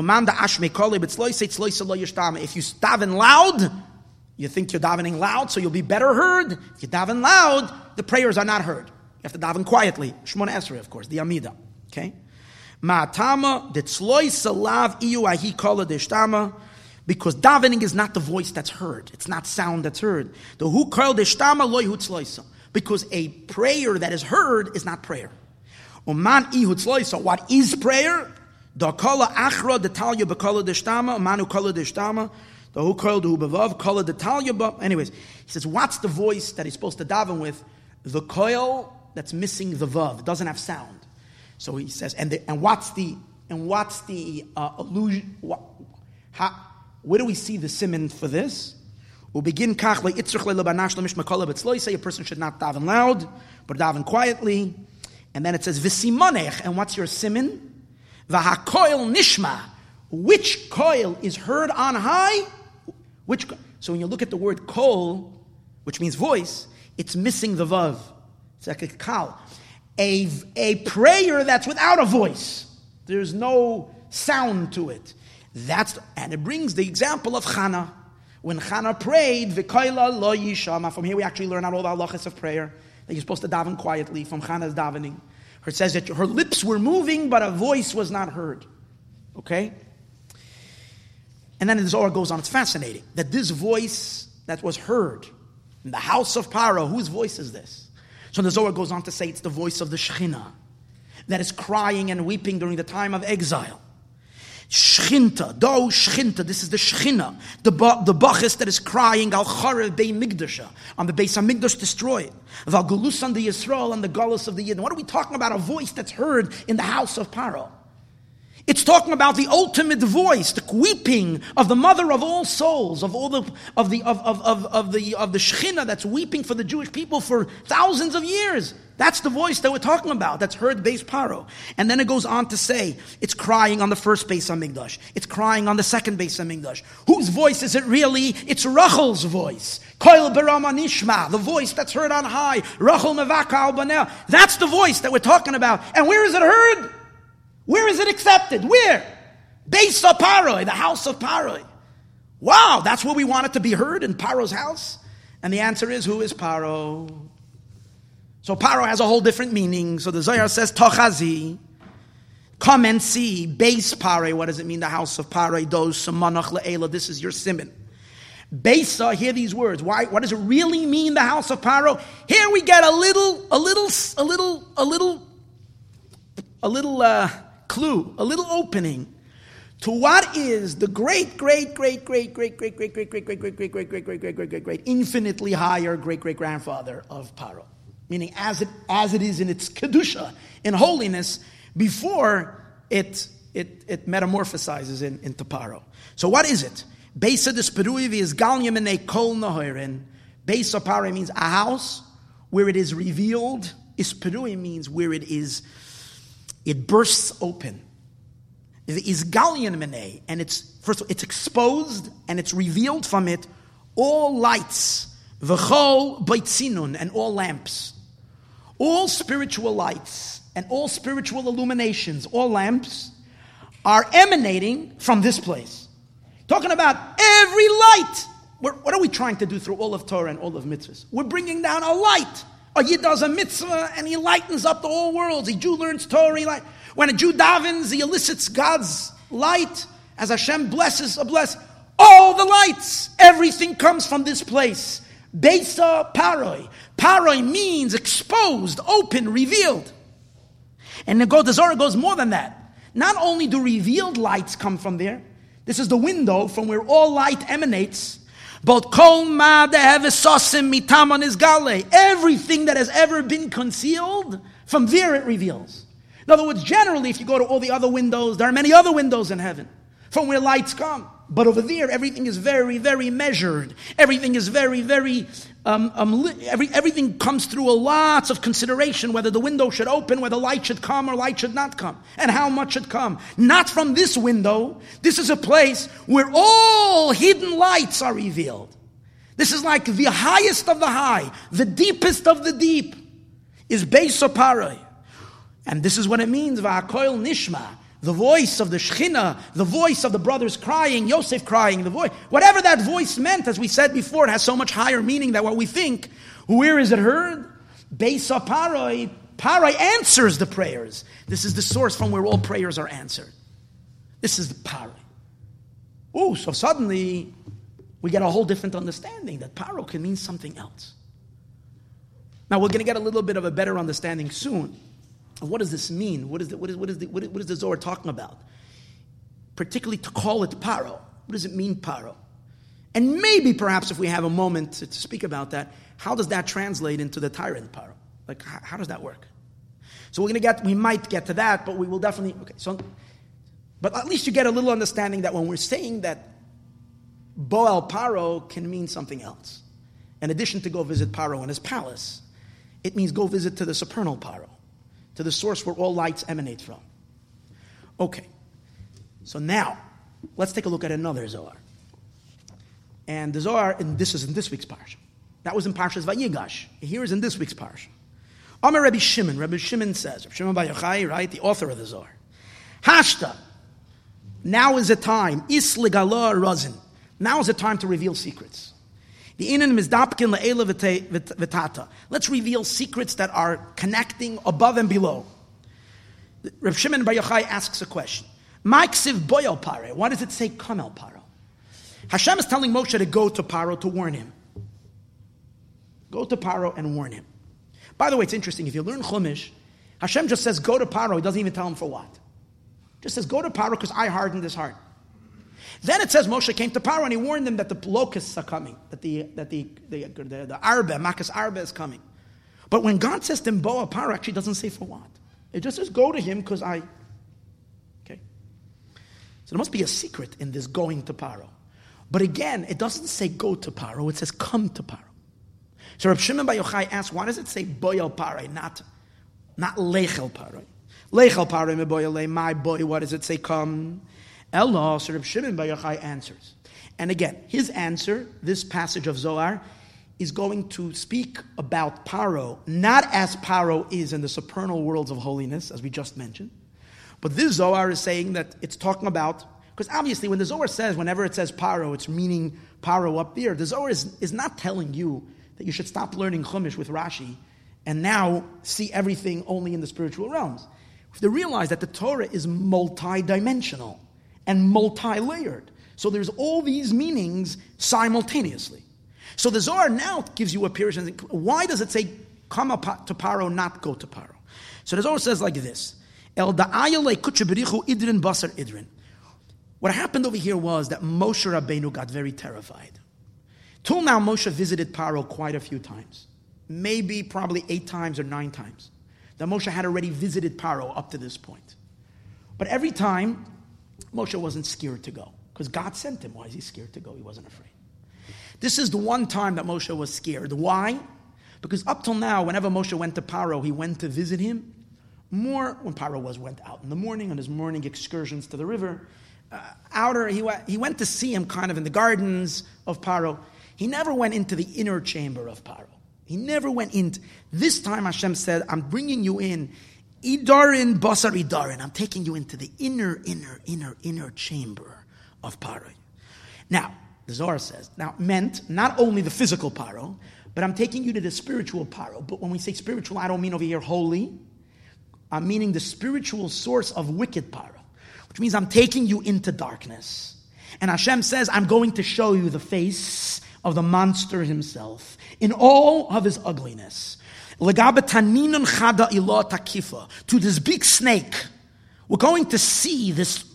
you daven loud, you think you're davening loud, so you'll be better heard. If you daven loud, the prayers are not heard. You have to daven quietly. Shmona Esrei, of course, the Amida. Okay? Ma'atama detzloi salav iu ahi kala deshtama. Because davening is not the voice that's heard. It's not sound that's heard. The hu kal deshtama loy hutzloisa. Because a prayer that is heard is not prayer. Uman ihu ihutzloisa. What is prayer? Da kala achra detalya bekala deshtama. Manu kala deshtama. The who kal hu bevav kala detalya. Anyways, he says, what's the voice that he's supposed to daven with? The coil that's missing the vav. It doesn't have sound. So he says, and, the, and what's the and what's the uh? What, how, where do we see the simon for this? We'll begin kach Say a person should not daven loud, but daven quietly. And then it says v'simonech. And what's your simon? V'hakoil nishma. Which coil is heard on high? Which so when you look at the word kol, which means voice, it's missing the vav. It's like a kal a, a prayer that's without a voice. There's no sound to it. That's and it brings the example of Chana. When Chana prayed, V'koila lo yishama. From here we actually learn out all the halachas of prayer that you're supposed to daven quietly from Chana's davening. It says that her lips were moving, but a voice was not heard. Okay? And then the Zohar goes on. It's fascinating that this voice that was heard in the house of Paro, whose voice is this? So the Zohar goes on to say it's the voice of the Shekhinah that is crying and weeping during the time of exile. Shchinta, do Shchinta, this is the Shechina, the, the Bachis that is crying, Al Charev Bei Migdasha, on the base of Migdash destroyed. Val Gulus on the Yisrael and the Gullus of the Yidden. What are we talking about? A voice that's heard in the house of Paro. It's talking about the ultimate voice, the weeping of the mother of all souls, of all the of the of, of, of, of the of the Shekhinah that's weeping for the Jewish people for thousands of years. That's the voice that we're talking about. That's heard base paro. And then it goes on to say, it's crying on the first base of Migdash. It's crying on the second base of Migdash. Whose voice is it really? It's Rachel's voice. Koil Barama Nishma, the voice that's heard on high. Rachel Mevaka Albanel. That's the voice that we're talking about. And where is it heard? Where is it accepted? Where? Base of Paroi, the house of Paroi. Wow, that's where we want it to be heard in Paro's house? And the answer is, who is Paro? So Paro has a whole different meaning. So the Zohar says, Tochazi. Come and see, base pare. What does it mean? The house of pare, dos, samanach le'ela. This is your simon. Besa, hear these words. Why? What does it really mean? The house of paro. Here we get a little, a little, a little, a little, a little uh, clue, a little opening to what is the great, great, great, great, great, great, great, great, great, great, great, great, great, great, great, great, great, great, great, infinitely higher great great grandfather of Paro. Meaning as it as it is in its kedusha, in holiness, before it it it metamorphosizes in, into Paro. So what is it? Besa desperuivi is galyam in a kol nahirin. Besa Paro means a house where it is revealed. Isperui means where it is, it bursts open is gallion mene, and it's first all, it's exposed and it's revealed from it all lights, v'chol baitzinun, and all lamps, all spiritual lights and all spiritual illuminations, all lamps, are emanating from this place. Talking about every light. We're, what are we trying to do through all of Torah and all of mitzvahs? We're bringing down a light. Oh, a Yid does a mitzvah and he lightens up the whole world. A Jew learns Torah. Light. When a Jew davens, he elicits God's light. As Hashem blesses a bless, all the lights, everything comes from this place. Besa paroi. Paroi means exposed, open, revealed. And the God Zohar goes more than that. Not only do revealed lights come from there, this is the window from where all light emanates. But kol ma mitamon is gale. Everything that has ever been concealed, from there it reveals. In other words, generally, if you go to all the other windows, there are many other windows in heaven from where lights come. But over there, everything is very, very measured. Everything is very, very, um, um, every, everything comes through a lots of consideration whether the window should open, whether light should come or light should not come, and how much should come. Not from this window. This is a place where all hidden lights are revealed. This is like the highest of the high, the deepest of the deep, is Beis Parai. And this is what it means, Va'akoil Nishma, the voice of the Shechina, the voice of the brothers crying, Yosef crying, the voice, whatever that voice meant, as we said before, it has so much higher meaning than what we think. Where is it heard? Beisa Paroi, Paroi answers the prayers. This is the source from where all prayers are answered. This is the Paroi. Oh, so suddenly we get a whole different understanding that Paro can mean something else. Now we're going to get a little bit of a better understanding soon what does this mean? What is the, what is, what is the, what is, what is the Zohar talking about? Particularly to call it paro. What does it mean, paro? And maybe, perhaps, if we have a moment to, to speak about that, how does that translate into the tyrant paro? Like, how, how does that work? So we're going to get, we might get to that, but we will definitely, okay, so, but at least you get a little understanding that when we're saying that Boel Paro can mean something else. In addition to go visit Paro in his palace, it means go visit to the supernal Paro to the source where all lights emanate from. Okay, so now let's take a look at another Zohar. And the Zohar, and this is in this week's parsha. That was in Parshas Vayigash. Here is in this week's parsha. Amar Rabbi Shimon. Rabbi Shimon says, Rabbi Shimon Bar Yochai, right, the author of the Zohar. Hashta. Now is the time. Isligala razin. Now is the time to reveal secrets. The inan mizdapkin le'ela v'tata. Let's reveal secrets that are connecting above and below. Rav Shimon Bar Yochai asks a question. Maiksiv boyel pare. Why does it say kamel paro? Hashem is telling Moshe to go to Paro to warn him. Go to Paro and warn him. By the way, it's interesting. If you learn Chumash, Hashem just says go to Paro. He doesn't even tell him for what. Just says go to Paro because I hardened his heart. Then it says Moshe came to Paro and he warned them that the locusts are coming, that the that the the, the, the Makas arba is coming. But when God says to Boa Paro, actually doesn't say for what. It just says go to him because I. Okay. So there must be a secret in this going to Paro. But again, it doesn't say go to Paro, it says come to Paro. So Reb Shimon Bar Yochai asks, why does it say boyel parai, not, not lechel parai? Lechel parai me my boy, what does it say come? Ella, so Reb Shimon Bar Yochai answers. And again, his answer, this passage of Zohar, is going to speak about Paro, not as Paro is in the supernal worlds of holiness, as we just mentioned, but this Zohar is saying that it's talking about, because obviously when the Zohar says, whenever it says Paro, it's meaning Paro up there, the Zohar is, is not telling you that you should stop learning Chumash with Rashi and now see everything only in the spiritual realms. To realize that the Torah is multi-dimensional and multi-layered. So there's all these meanings simultaneously. So the Zohar now gives you a period. Why does it say come to Paro, not go to Paro? So the Zohar says like this: El idrin basar idrin. What happened over here was that Moshe Rabbeinu got very terrified. Till now, Moshe visited Paro quite a few times, maybe probably eight times or nine times. That Moshe had already visited Paro up to this point. But every time, Moshe wasn't scared to go because God sent him. Why is he scared to go? He wasn't afraid. This is the one time that Moshe was scared. Why? Because up till now, whenever Moshe went to Paro, he went to visit him. More when Paro was went out in the morning on his morning excursions to the river. Uh, outer, he, he went to see him kind of in the gardens of Paro. He never went into the inner chamber of Paro. He never went in. This time Hashem said, I'm bringing you in. Idarin basar idarin. I'm taking you into the inner, inner, inner, inner chamber of Paro. Now, the Zohar says. Now, meant not only the physical paro, but I'm taking you to the spiritual paro. But when we say spiritual, I don't mean over here holy. I'm meaning the spiritual source of wicked paro, which means I'm taking you into darkness. And Hashem says, I'm going to show you the face of the monster himself in all of his ugliness. To this big snake, we're going to see this,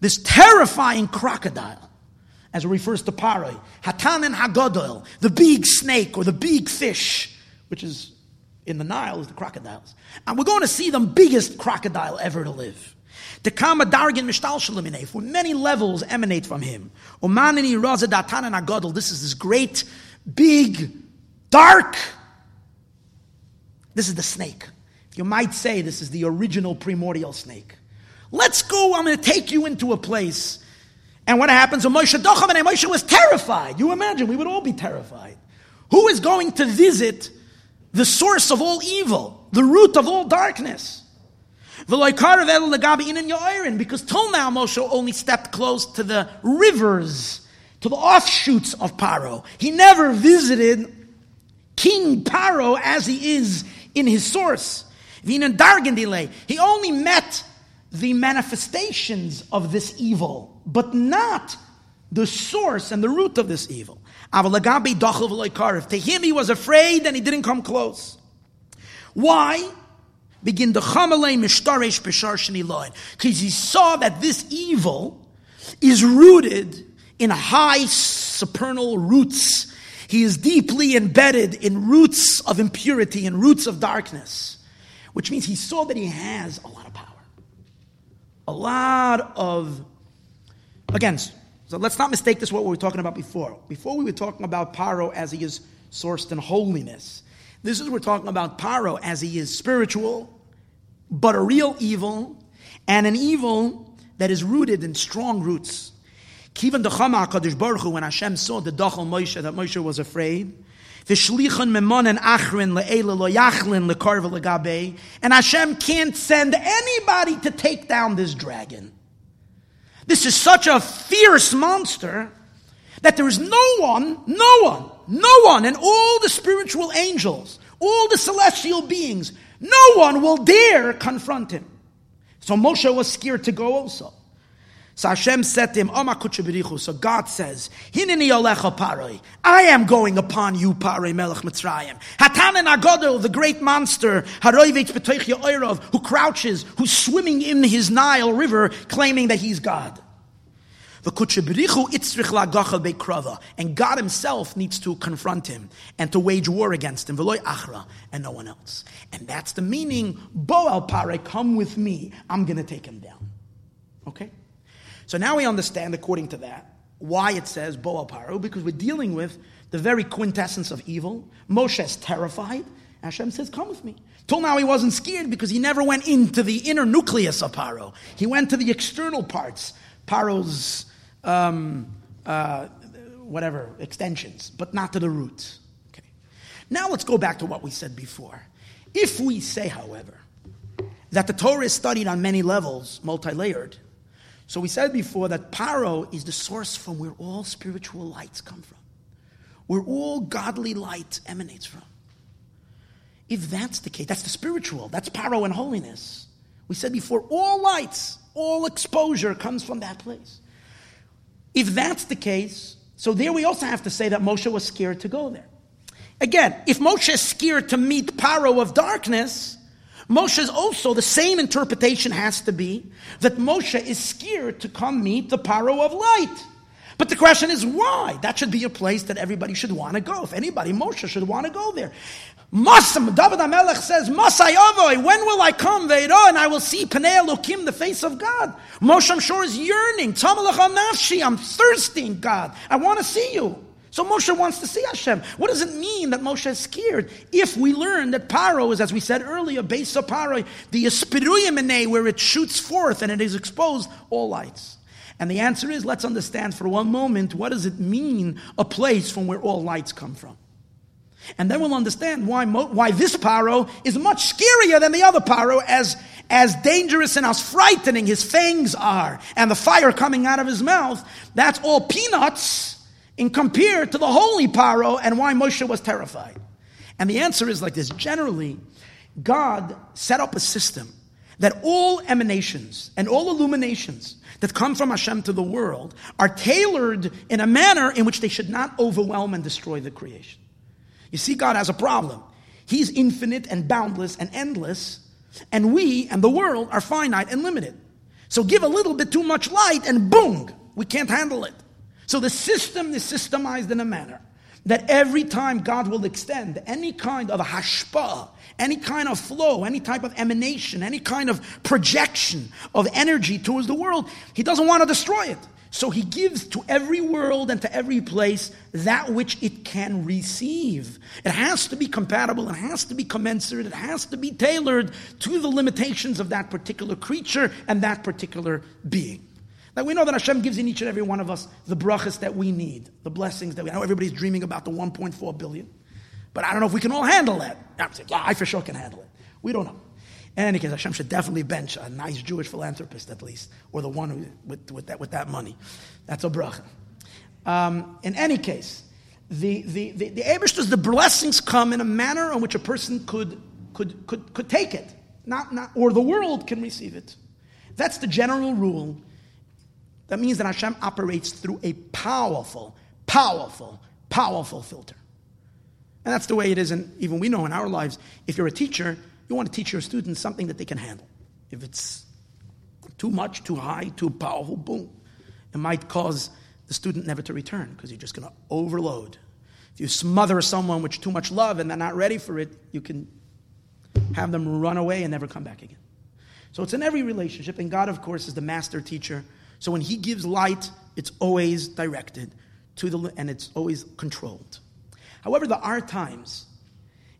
this terrifying crocodile as it refers to paroi. Hatan and Hagodol, the big snake or the big fish, which is in the Nile, is the crocodiles. And we're going to see the biggest crocodile ever to live. The Kama Dargin Mishtal for many levels emanate from him. Omanini Raza Datan and Hagodol, this is this great, big, dark. This is the snake. You might say this is the original primordial snake. Let's go, I'm going to take you into a place and what happens? Moshe Dochamane, Moshe was terrified. You imagine, we would all be terrified. Who is going to visit the source of all evil, the root of all darkness? Because till now Moshe only stepped close to the rivers, to the offshoots of Paro. He never visited King Paro as he is in his source. He only met the manifestations of this evil, but not the source and the root of this evil. To him, he was afraid and he didn't come close. Why? Begin the because he saw that this evil is rooted in high supernal roots. He is deeply embedded in roots of impurity and roots of darkness, which means he saw that he has a lot of power a lot of, again, so let's not mistake this what we were talking about before. Before we were talking about Paro as he is sourced in holiness. This is we're talking about Paro as he is spiritual, but a real evil, and an evil that is rooted in strong roots. Kivan the Chama Kadosh Baruch Hu, when Hashem saw the Dachal Moshe that Moshe was afraid, V'shlichon memonen achrin le'ela lo yachlin le'karva le'gabe. And Hashem can't send anybody to take down this dragon. This is such a fierce monster that there is no one, no one, no one, and all the spiritual angels, all the celestial beings, no one will dare confront him. So Moshe was scared to go also. So Hashem said to him, So God says, Hinini olecha paroi. I am going upon you, paroi melech Mitzrayim. Hatanen agodol, the great monster, haroivich betoich who crouches, who's swimming in his Nile river, claiming that he's God. And God Himself needs to confront him and to wage war against him. And no one else. And that's the meaning. Boal pare, come with me. I'm going to take him down. Okay? So now we understand, according to that, why it says Boa Paru, because we're dealing with the very quintessence of evil. Moshe is terrified. Hashem says, Come with me. Till now, he wasn't scared because he never went into the inner nucleus of Paro. He went to the external parts, Paro's um, uh, whatever extensions, but not to the roots. Okay. Now let's go back to what we said before. If we say, however, that the Torah is studied on many levels, multi layered, so we said before that Paro is the source from where all spiritual lights come from, where all godly light emanates from. If that's the case, that's the spiritual, that's Paro and holiness. We said before, all lights, all exposure comes from that place. If that's the case, so there we also have to say that Moshe was scared to go there. Again, if Moshe is scared to meet Paro of darkness, Moshe's also the same interpretation has to be that Moshe is scared to come meet the Paro of light. But the question is why? That should be a place that everybody should want to go. If anybody, Moshe should want to go there. Masam, David HaMelech says, Masay Avoy, when will I come, Veiro, and I will see Panei Elokim, the face of God? Moshe, I'm sure, is yearning. Tamalach nafshi, I'm thirsting, God. I want to see you. So Moshe wants to see Hashem. What does it mean that Moshe is scared? If we learn that Paro is, as we said earlier, base of Paro, the Espiruyamene, where it shoots forth and it is exposed, all lights. And the answer is, let's understand for one moment, what does it mean, a place from where all lights come from? And then we'll understand why, why this paro is much scarier than the other paro, as, as dangerous and as frightening his fangs are, and the fire coming out of his mouth. That's all peanuts in compared to the holy paro and why Moshe was terrified. And the answer is like this generally, God set up a system that all emanations and all illuminations that come from Hashem to the world are tailored in a manner in which they should not overwhelm and destroy the creation. You see, God has a problem. He's infinite and boundless and endless, and we and the world are finite and limited. So give a little bit too much light, and boom, we can't handle it. So the system is systemized in a manner that every time God will extend any kind of hashpa, any kind of flow, any type of emanation, any kind of projection of energy towards the world, He doesn't want to destroy it. So he gives to every world and to every place that which it can receive. It has to be compatible, it has to be commensurate, it has to be tailored to the limitations of that particular creature and that particular being. Now we know that Hashem gives in each and every one of us the brachas that we need, the blessings that we know. Everybody's dreaming about the 1.4 billion, but I don't know if we can all handle that. yeah, I for sure can handle it. We don't know. In any case, Hashem should definitely bench a nice Jewish philanthropist at least, or the one with, with, that, with that money. That's a bracha. Um, in any case, the, the, the, the the blessings come in a manner in which a person could, could, could, could take it, not, not, or the world can receive it. That's the general rule. That means that Hashem operates through a powerful, powerful, powerful filter. And that's the way it is, and even we know in our lives, if you're a teacher, you want to teach your students something that they can handle. If it's too much, too high, too powerful, boom. It might cause the student never to return because you're just going to overload. If you smother someone with too much love and they're not ready for it, you can have them run away and never come back again. So it's in every relationship, and God, of course, is the master teacher. So when He gives light, it's always directed to the and it's always controlled. However, there are times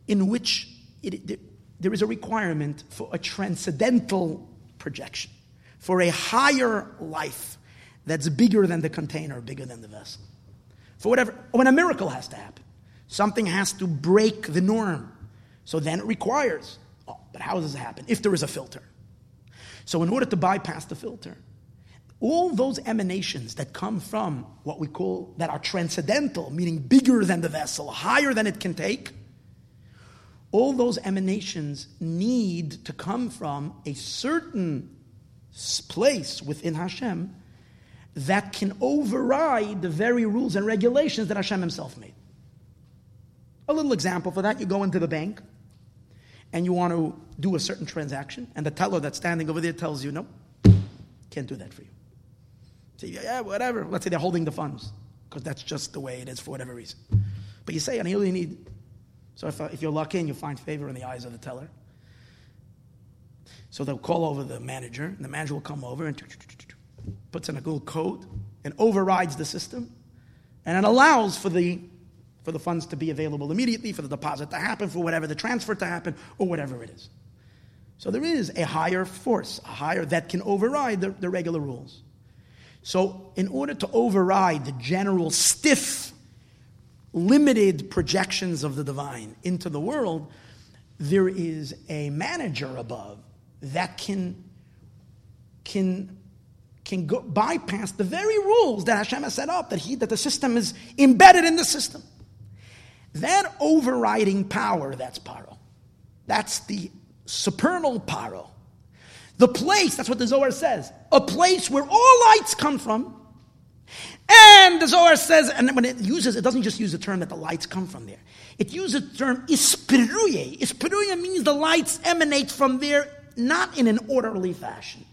in which it, it there is a requirement for a transcendental projection, for a higher life that's bigger than the container, bigger than the vessel. For whatever, when a miracle has to happen, something has to break the norm. So then it requires, oh, but how does it happen? If there is a filter. So, in order to bypass the filter, all those emanations that come from what we call that are transcendental, meaning bigger than the vessel, higher than it can take, all those emanations need to come from a certain place within Hashem that can override the very rules and regulations that Hashem Himself made. A little example for that you go into the bank and you want to do a certain transaction, and the teller that's standing over there tells you, no, can't do that for you. Say, yeah, whatever. Let's say they're holding the funds, because that's just the way it is for whatever reason. But you say, I only need so if, uh, if you're lucky and you find favor in the eyes of the teller, so they'll call over the manager, and the manager will come over and puts in a little code and overrides the system, and it allows for the for the funds to be available immediately, for the deposit to happen, for whatever the transfer to happen, or whatever it is. So there is a higher force, a higher that can override the, the regular rules. So, in order to override the general stiff, limited projections of the divine into the world, there is a manager above that can, can, can go, bypass the very rules that Hashem has set up, that, he, that the system is embedded in the system. That overriding power, that's Paro. That's the supernal Paro. The place, that's what the Zohar says, a place where all lights come from. And the Zohar says, and when it uses, it doesn't just use the term that the lights come from there. It uses the term ispiruye. Ispiruye means the lights emanate from there, not in an orderly fashion.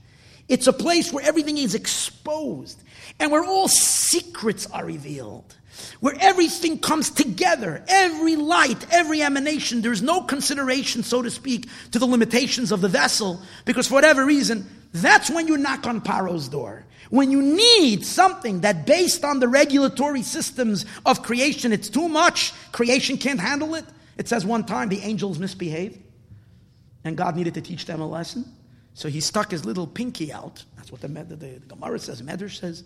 It's a place where everything is exposed and where all secrets are revealed where everything comes together, every light, every emanation. There's no consideration, so to speak, to the limitations of the vessel, because for whatever reason, that's when you knock on Paro's door. When you need something that, based on the regulatory systems of creation, it's too much, creation can't handle it. It says one time the angels misbehaved, and God needed to teach them a lesson. So he stuck his little pinky out. That's what the, the, the, the Gemara says, Medrash says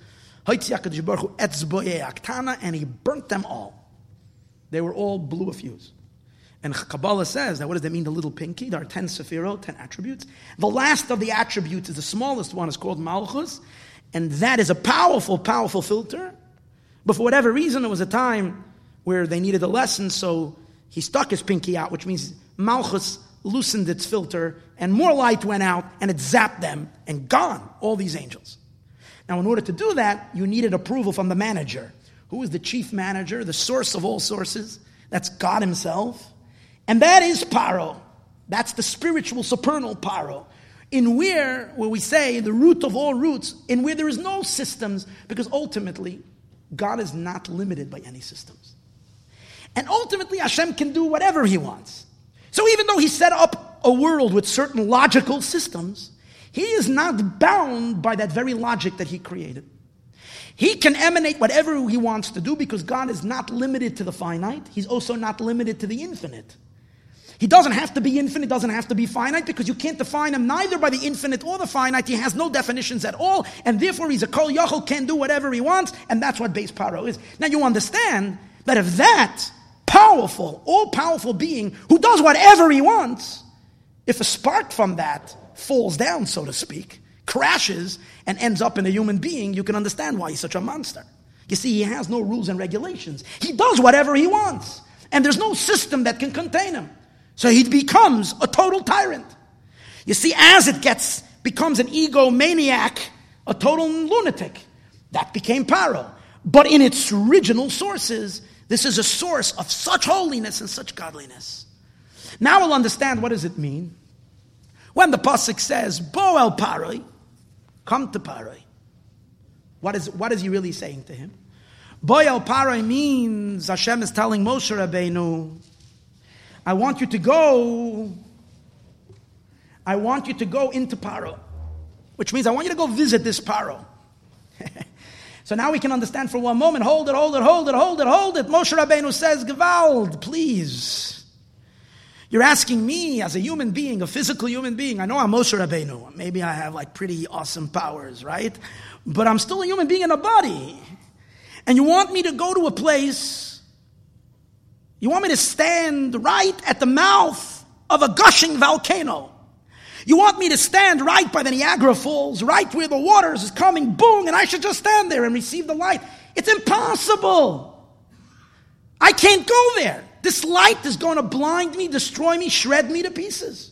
and he burnt them all. They were all blue fuse. And Kabbalah says that what does that mean, the little pinky? There are 10 sephirot, 10 attributes. The last of the attributes is the smallest one, is called Malchus. And that is a powerful, powerful filter. But for whatever reason, there was a time where they needed a lesson, so he stuck his pinky out, which means Malchus loosened its filter, and more light went out, and it zapped them, and gone, all these angels. Now, in order to do that, you needed approval from the manager. Who is the chief manager, the source of all sources? That's God Himself. And that is Paro. That's the spiritual supernal Paro. In where, where we say the root of all roots, in where there is no systems, because ultimately, God is not limited by any systems. And ultimately, Hashem can do whatever He wants. So even though He set up a world with certain logical systems, he is not bound by that very logic that he created. He can emanate whatever he wants to do because God is not limited to the finite. He's also not limited to the infinite. He doesn't have to be infinite, doesn't have to be finite because you can't define him neither by the infinite or the finite. He has no definitions at all, and therefore he's a kol yachol, can do whatever he wants, and that's what base paro is. Now you understand that if that powerful, all powerful being who does whatever he wants, if a spark from that falls down, so to speak, crashes, and ends up in a human being, you can understand why he's such a monster. You see, he has no rules and regulations. He does whatever he wants, and there's no system that can contain him. So he becomes a total tyrant. You see, as it gets becomes an egomaniac, a total lunatic, that became Paro. But in its original sources, this is a source of such holiness and such godliness. Now we'll understand what does it mean when the pasuk says "Bo el Paroi," come to Paroi. What is what is he really saying to him? Bo el Paroi means Hashem is telling Moshe Rabbeinu, "I want you to go. I want you to go into Paro, which means I want you to go visit this Paro." so now we can understand for one moment. Hold it, hold it, hold it, hold it, hold it. Moshe Rabbeinu says, "Gewald, please." You're asking me as a human being, a physical human being. I know I'm Moshe Rabbeinu. Maybe I have like pretty awesome powers, right? But I'm still a human being in a body. And you want me to go to a place, you want me to stand right at the mouth of a gushing volcano. You want me to stand right by the Niagara Falls, right where the waters is coming, boom, and I should just stand there and receive the light. It's impossible. I can't go there. This light is going to blind me, destroy me, shred me to pieces.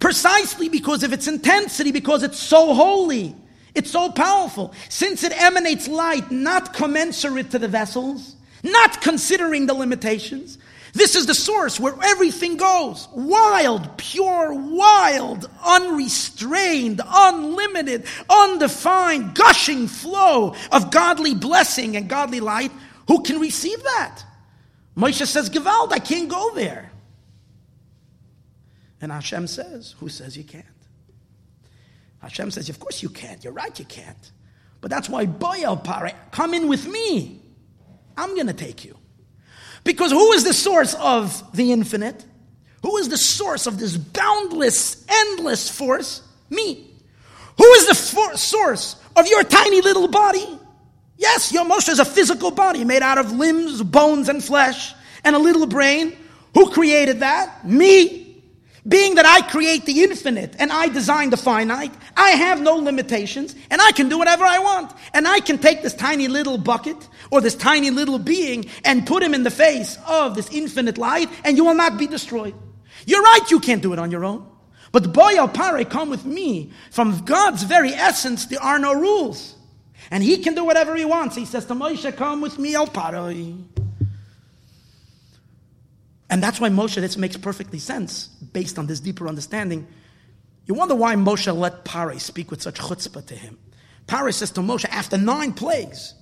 Precisely because of its intensity, because it's so holy, it's so powerful. Since it emanates light not commensurate to the vessels, not considering the limitations, this is the source where everything goes. Wild, pure, wild, unrestrained, unlimited, undefined, gushing flow of godly blessing and godly light. Who can receive that? Moshe says, Gewalt, I can't go there. And Hashem says, Who says you can't? Hashem says, Of course you can't. You're right, you can't. But that's why Boyal Pare, come in with me. I'm going to take you. Because who is the source of the infinite? Who is the source of this boundless, endless force? Me. Who is the for- source of your tiny little body? Yes, your Moshe is a physical body made out of limbs, bones, and flesh, and a little brain. Who created that? Me. Being that I create the infinite and I design the finite, I have no limitations and I can do whatever I want. And I can take this tiny little bucket or this tiny little being and put him in the face of this infinite light and you will not be destroyed. You're right, you can't do it on your own. But boy, al pare, come with me. From God's very essence, there are no rules. And he can do whatever he wants. He says to Moshe, come with me, al pare. And that's why Moshe, this makes perfectly sense based on this deeper understanding. You wonder why Moshe let Pare speak with such chutzpah to him. Pare says to Moshe, after nine plagues,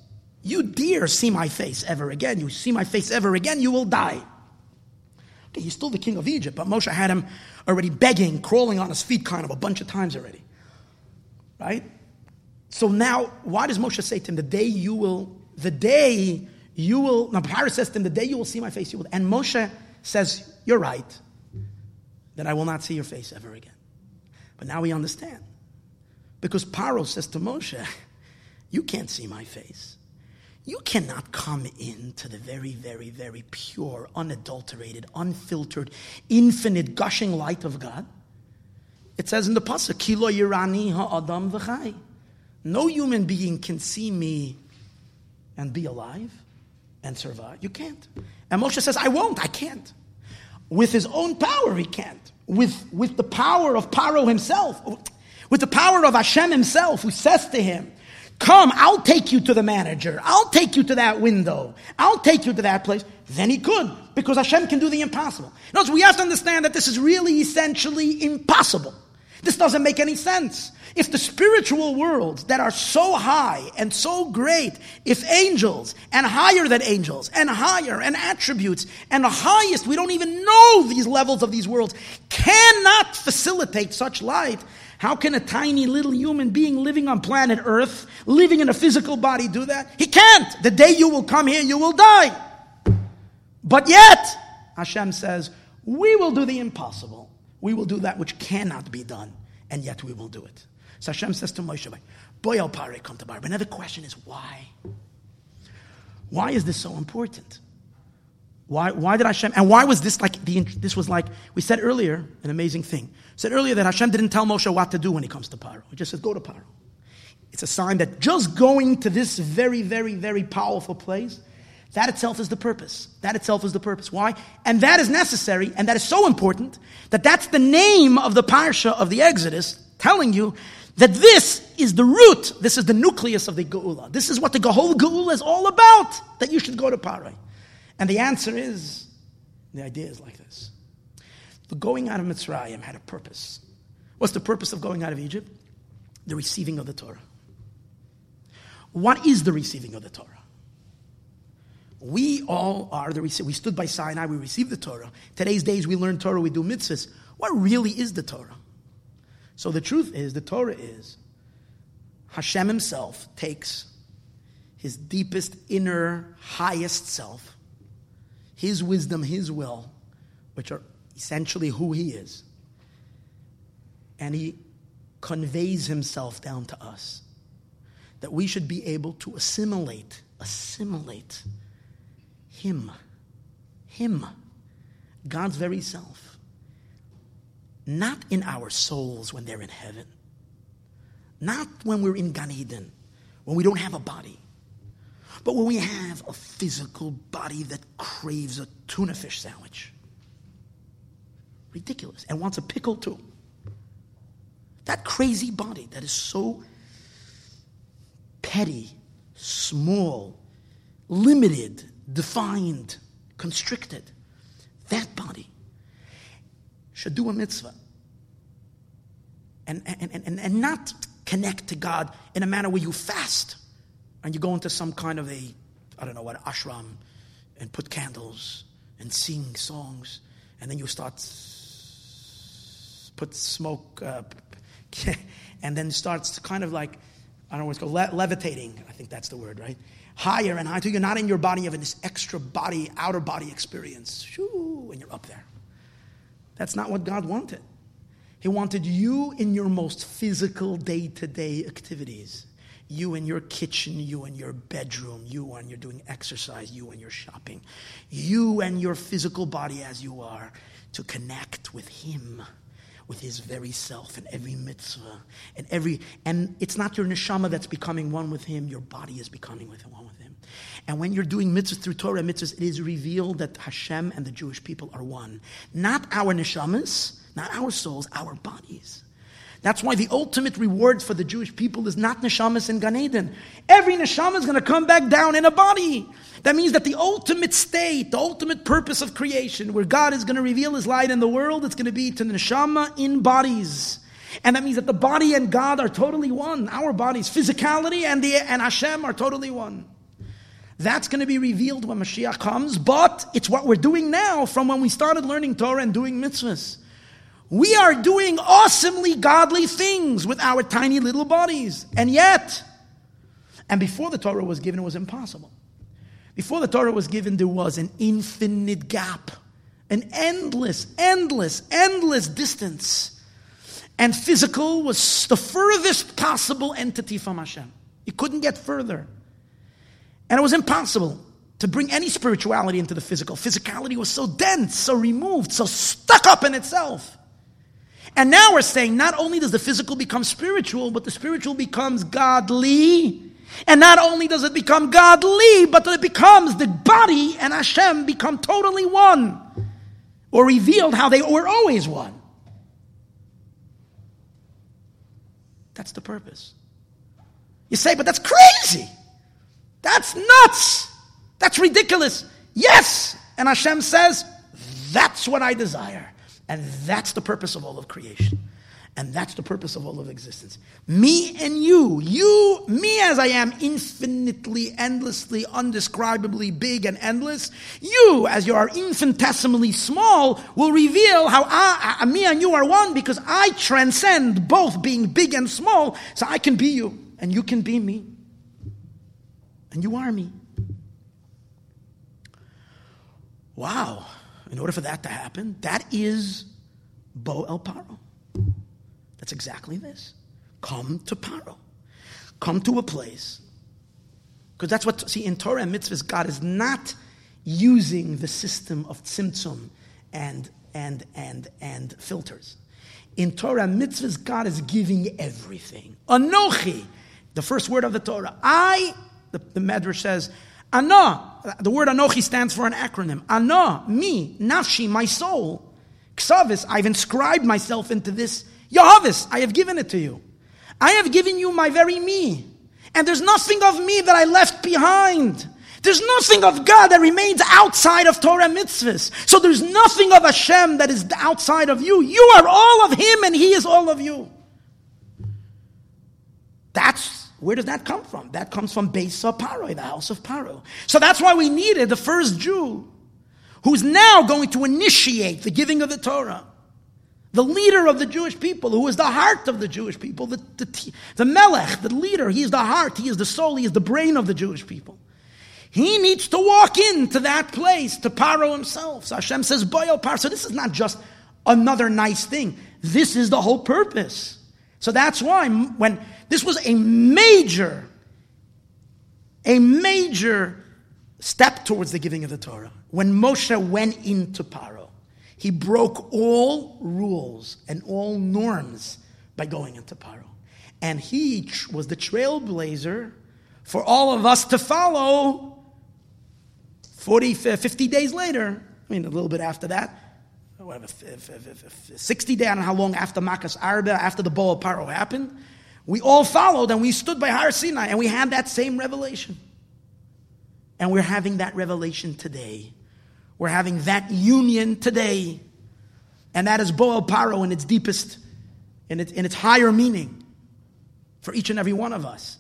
you dare see my face ever again. You see my face ever again, you will die. Okay, he's still the king of Egypt, but Moshe had him already begging, crawling on his feet kind of a bunch of times already. Right? So now, why does Moshe say to him, the day you will, the day you will, now Pare says to him, the day you will see my face, you will, and Moshe says, You're right, then I will not see your face ever again. But now we understand. Because Paro says to Moshe, You can't see my face. You cannot come into the very, very, very pure, unadulterated, unfiltered, infinite, gushing light of God. It says in the Pasuk, Kilo Yirani ha'adam v'chai. No human being can see me and be alive and survive. You can't. And Moshe says, I won't, I can't. With his own power, he can't. With, with the power of Paro himself, with the power of Hashem himself, who says to him, Come, I'll take you to the manager. I'll take you to that window. I'll take you to that place. Then he could, because Hashem can do the impossible. Notice, we have to understand that this is really essentially impossible. This doesn't make any sense. If the spiritual worlds that are so high and so great, if angels and higher than angels and higher and attributes and the highest, we don't even know these levels of these worlds, cannot facilitate such light, how can a tiny little human being living on planet Earth, living in a physical body, do that? He can't. The day you will come here, you will die. But yet, Hashem says, we will do the impossible. We will do that which cannot be done, and yet we will do it. So Hashem says to Moshe, Boy al oh, pare come to bar. But now the question is why? Why is this so important? Why, why did Hashem, and why was this like, the, this was like, we said earlier, an amazing thing. Said earlier that Hashem didn't tell Moshe what to do when he comes to Paro. He just says, go to Paro. It's a sign that just going to this very, very, very powerful place, that itself is the purpose. That itself is the purpose. Why? And that is necessary, and that is so important, that that's the name of the Parsha of the Exodus, telling you that this is the root, this is the nucleus of the Geula. This is what the whole Geula is all about, that you should go to Parai. And the answer is, the idea is like this. The going out of Mitzrayim had a purpose. What's the purpose of going out of Egypt? The receiving of the Torah. What is the receiving of the Torah? We all are the We stood by Sinai, we received the Torah. Today's days we learn Torah, we do mitzvahs. What really is the Torah? So the truth is, the Torah is, Hashem himself takes his deepest, inner, highest self, his wisdom, his will, which are essentially who he is, and he conveys himself down to us. That we should be able to assimilate, assimilate him, him, God's very self not in our souls when they're in heaven. Not when we're in Gan Eden, when we don't have a body. But when we have a physical body that craves a tuna fish sandwich. Ridiculous. And wants a pickle too. That crazy body that is so petty, small, limited, defined, constricted. That body should do a mitzvah. And, and, and, and not connect to God in a manner where you fast and you go into some kind of a, I don't know what, ashram and put candles and sing songs and then you start put smoke uh, and then starts kind of like I don't know what it's called, le- levitating. I think that's the word, right? Higher and higher until you're not in your body, you're have this extra body, outer body experience. Shoo, and you're up there. That's not what God wanted. He wanted you in your most physical day to day activities. You in your kitchen, you in your bedroom, you when you're doing exercise, you when you're shopping. You and your physical body as you are to connect with Him with his very self and every mitzvah and every and it's not your neshama that's becoming one with him your body is becoming with one with him. And when you're doing mitzvahs through torah mitzvahs it is revealed that hashem and the jewish people are one. Not our neshamas not our souls our bodies that's why the ultimate reward for the Jewish people is not neshamas and Gan Eden. Every neshama is going to come back down in a body. That means that the ultimate state, the ultimate purpose of creation, where God is going to reveal His light in the world, it's going to be to the neshama in bodies. And that means that the body and God are totally one. Our bodies, physicality and, the, and Hashem are totally one. That's going to be revealed when Mashiach comes, but it's what we're doing now from when we started learning Torah and doing mitzvahs. We are doing awesomely godly things with our tiny little bodies. And yet, and before the Torah was given, it was impossible. Before the Torah was given, there was an infinite gap, an endless, endless, endless distance. And physical was the furthest possible entity from Hashem. You couldn't get further. And it was impossible to bring any spirituality into the physical. Physicality was so dense, so removed, so stuck up in itself. And now we're saying not only does the physical become spiritual, but the spiritual becomes godly and not only does it become godly, but it becomes the body and Hashem become totally one. Or revealed how they were always one. That's the purpose. You say, but that's crazy. That's nuts. That's ridiculous. Yes. And Hashem says, that's what I desire. And that's the purpose of all of creation. And that's the purpose of all of existence. Me and you, you, me as I am, infinitely, endlessly, undescribably big and endless, you, as you are infinitesimally small, will reveal how I, I, me and you are one because I transcend both being big and small, so I can be you, and you can be me. And you are me. Wow. In order for that to happen, that is Bo El Paro. That's exactly this. Come to Paro. Come to a place. Because that's what, see, in Torah and mitzvahs, God is not using the system of tzimtzum and, and, and, and filters. In Torah and mitzvahs, God is giving everything. Anochi, the first word of the Torah. I, the, the Medrash says, Ana, the word Anochi stands for an acronym. Ana, me, nafshi, my soul. Ksavis, I've inscribed myself into this Yahavis, I have given it to you. I have given you my very me. And there's nothing of me that I left behind. There's nothing of God that remains outside of Torah mitzvahs. So there's nothing of Hashem that is outside of you. You are all of Him and He is all of you. That's where does that come from? That comes from Besa Paro, the house of Paro. So that's why we needed the first Jew who's now going to initiate the giving of the Torah the leader of the Jewish people, who is the heart of the Jewish people, the, the, the Melech, the leader, he is the heart, he is the soul, he is the brain of the Jewish people. He needs to walk into that place to Paro himself. So Hashem says, Boyo oh, Paro. So this is not just another nice thing. This is the whole purpose. So that's why when this was a major, a major step towards the giving of the Torah. When Moshe went into Paro. He broke all rules and all norms by going into Paro. And he was the trailblazer for all of us to follow 40, 50 days later. I mean, a little bit after that. Whatever, 60 days, I don't know how long after Makas Arba, after the Bo El Paro happened. We all followed and we stood by Har Sinai and we had that same revelation. And we're having that revelation today. We're having that union today. And that is Boel Paro in its deepest, in its, in its higher meaning for each and every one of us.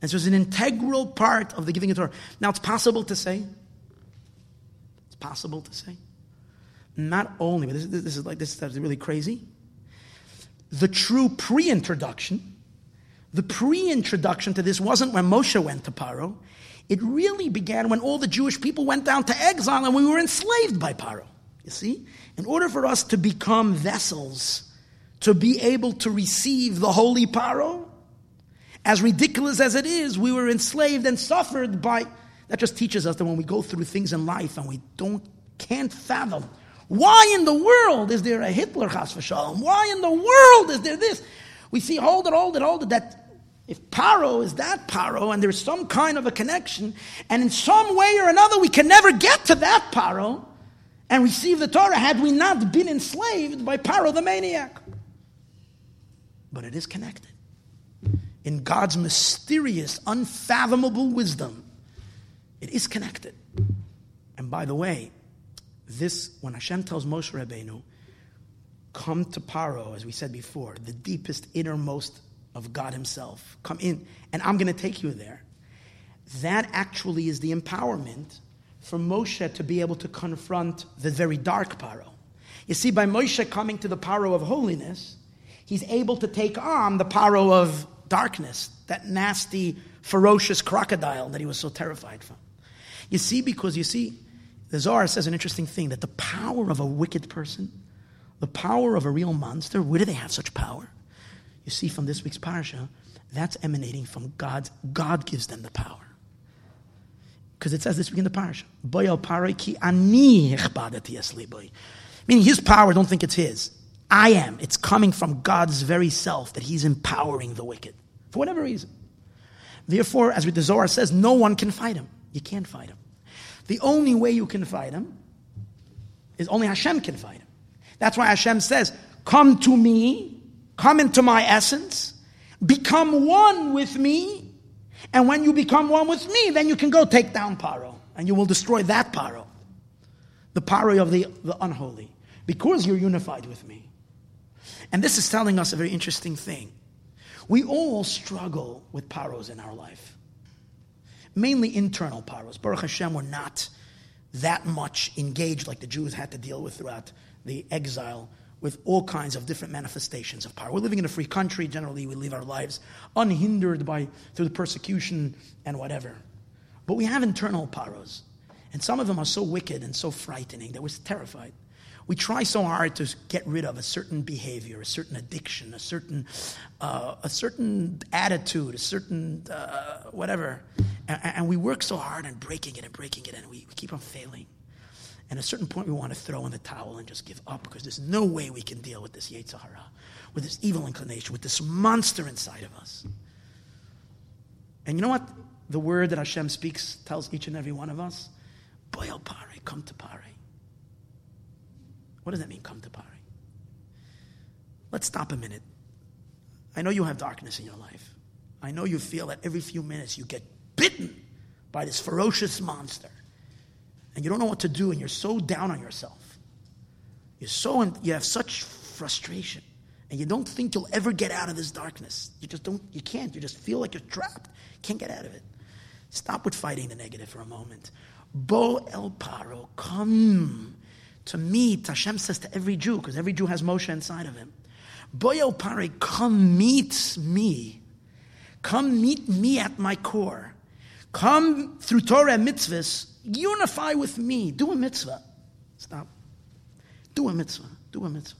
And so it's an integral part of the giving of Torah. Now it's possible to say, it's possible to say, not only, but this, this is like, this is really crazy. The true pre introduction, The pre introduction to this wasn't when Moshe went to Paro. It really began when all the Jewish people went down to exile and we were enslaved by Paro. You see? In order for us to become vessels, to be able to receive the holy Paro, as ridiculous as it is, we were enslaved and suffered by. That just teaches us that when we go through things in life and we don't can't fathom why in the world is there a Hitler chas v'shalom? Why in the world is there this? We see, hold it, hold it, hold it, that if Paro is that Paro and there's some kind of a connection, and in some way or another we can never get to that Paro and receive the Torah had we not been enslaved by Paro the maniac. But it is connected. In God's mysterious, unfathomable wisdom, it is connected. And by the way, this, when Hashem tells Moshe Rabbeinu, come to Paro, as we said before, the deepest, innermost of God Himself, come in, and I'm going to take you there. That actually is the empowerment for Moshe to be able to confront the very dark Paro. You see, by Moshe coming to the Paro of holiness, he's able to take on the Paro of darkness, that nasty, ferocious crocodile that he was so terrified from. You see, because you see, the Zohar says an interesting thing that the power of a wicked person, the power of a real monster, where do they have such power? You see from this week's parsha, that's emanating from God. God gives them the power. Because it says this week in the parsha, Meaning his power, don't think it's his. I am. It's coming from God's very self that he's empowering the wicked. For whatever reason. Therefore, as the Zohar says, no one can fight him. You can't fight him. The only way you can fight him is only Hashem can fight him. That's why Hashem says, Come to me, come into my essence, become one with me, and when you become one with me, then you can go take down Paro, and you will destroy that Paro, the Paro of the, the unholy, because you're unified with me. And this is telling us a very interesting thing. We all struggle with paros in our life mainly internal paros. Baruch Hashem, we're not that much engaged like the Jews had to deal with throughout the exile with all kinds of different manifestations of power. We're living in a free country. Generally, we live our lives unhindered by through the persecution and whatever. But we have internal paros. And some of them are so wicked and so frightening that we're terrified. We try so hard to get rid of a certain behavior, a certain addiction, a certain, uh, a certain attitude, a certain uh, whatever. And, and, we work so hard on breaking it and breaking it, and we, we keep on failing. And at a certain point, we want to throw in the towel and just give up because there's no way we can deal with this Yetzer Hara, with this evil inclination, with this monster inside of us. And you know what? The word that Hashem speaks tells each and every one of us Boyal Pare, come to Pare. What does that mean, come to Pari? Let's stop a minute. I know you have darkness in your life. I know you feel that every few minutes you get bitten by this ferocious monster. And you don't know what to do, and you're so down on yourself. You're so in, you have such frustration, and you don't think you'll ever get out of this darkness. You just don't, you can't. You just feel like you're trapped. Can't get out of it. Stop with fighting the negative for a moment. Bo el paro, come to meet, Hashem says to every Jew, because every Jew has Moshe inside of him, Boyo Pare, come meet me. Come meet me at my core. Come through Torah and mitzvahs, unify with me. Do a mitzvah. Stop. Do a mitzvah. Do a mitzvah.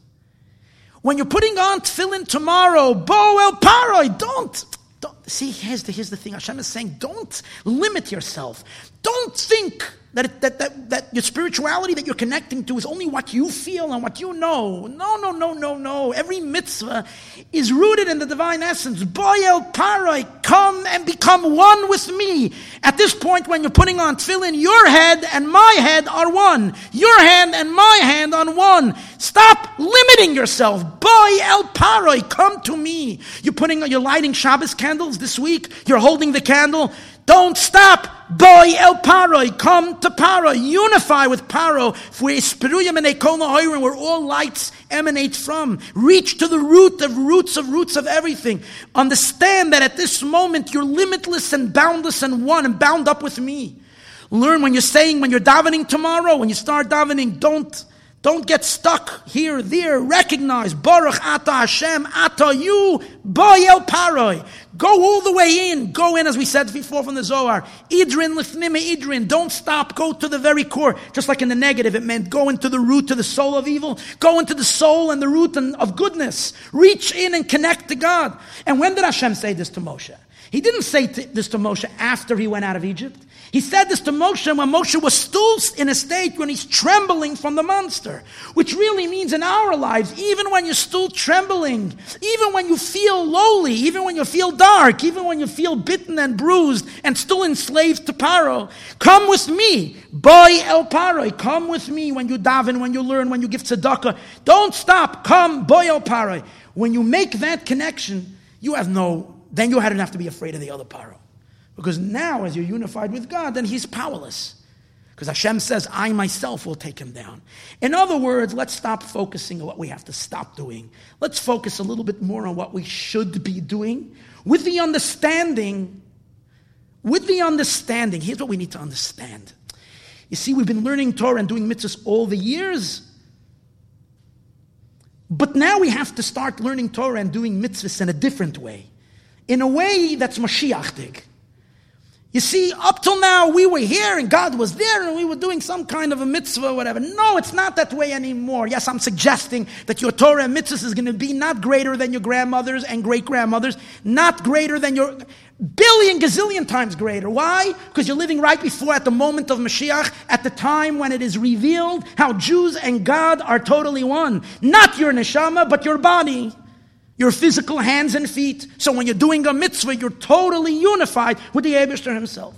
When you're putting on tefillin tomorrow, Bo El Paroi, don't. don't. See, here's the, here's the thing. Hashem is saying, don't limit yourself. Don't think that, that, that, that your spirituality that you're connecting to is only what you feel and what you know. No, no, no, no, no. Every mitzvah is rooted in the divine essence. Boyel parai, come and become one with me. At this point, when you're putting on tefillin, your head and my head are one. Your hand and my hand on one. Stop limiting yourself. Boyel parai, come to me. You're putting, you're lighting Shabbos candles this week. You're holding the candle. Don't stop. Boy el Paroi, come to Paro, unify with Paro, where all lights emanate from. Reach to the root of roots of roots of everything. Understand that at this moment you're limitless and boundless and one and bound up with me. Learn when you're saying, when you're davening tomorrow, when you start davening, don't Don't get stuck here, there. Recognize Baruch Ata Hashem, Ata you, Boyel Paroi. Go all the way in. Go in, as we said before from the Zohar. Idrin Lifnime Idrin. Don't stop. Go to the very core. Just like in the negative, it meant go into the root, to the soul of evil. Go into the soul and the root of goodness. Reach in and connect to God. And when did Hashem say this to Moshe? He didn't say this to Moshe after he went out of Egypt. He said this to Moshe when Moshe was still in a state when he's trembling from the monster, which really means in our lives, even when you're still trembling, even when you feel lowly, even when you feel dark, even when you feel bitten and bruised and still enslaved to Paro, come with me. Boy El Paro, come with me when you daven, when you learn, when you give tzedakah. Don't stop. Come, boy El Paro. When you make that connection, you have no, then you don't have to be afraid of the other Paro. Because now, as you're unified with God, then He's powerless. Because Hashem says, I myself will take him down. In other words, let's stop focusing on what we have to stop doing. Let's focus a little bit more on what we should be doing with the understanding, with the understanding. Here's what we need to understand. You see, we've been learning Torah and doing mitzvahs all the years. But now we have to start learning Torah and doing mitzvahs in a different way. In a way that's Mashiachig. You see, up till now we were here and God was there and we were doing some kind of a mitzvah or whatever. No, it's not that way anymore. Yes, I'm suggesting that your Torah and mitzvahs is going to be not greater than your grandmothers and great grandmothers, not greater than your billion gazillion times greater. Why? Because you're living right before at the moment of Mashiach, at the time when it is revealed how Jews and God are totally one. Not your neshama, but your body your physical hands and feet. So when you're doing a mitzvah, you're totally unified with the Abishter himself.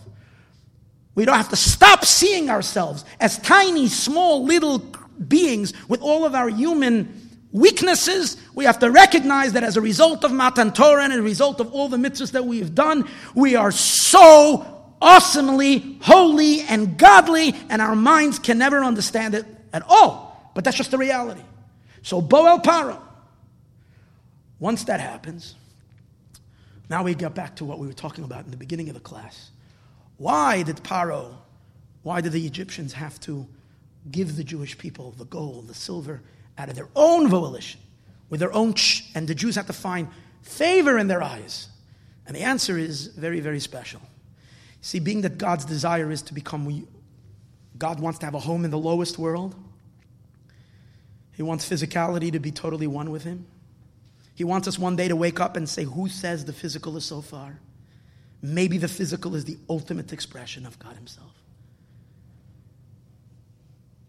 We don't have to stop seeing ourselves as tiny, small, little beings with all of our human weaknesses. We have to recognize that as a result of Matan Torah and as a result of all the mitzvahs that we have done, we are so awesomely holy and godly, and our minds can never understand it at all. But that's just the reality. So, Boel Paro, once that happens, now we get back to what we were talking about in the beginning of the class. Why did Paro, why did the Egyptians have to give the Jewish people the gold, the silver, out of their own volition, with their own ch, and the Jews had to find favor in their eyes? And the answer is very, very special. See, being that God's desire is to become, God wants to have a home in the lowest world. He wants physicality to be totally one with Him. He wants us one day to wake up and say, Who says the physical is so far? Maybe the physical is the ultimate expression of God Himself.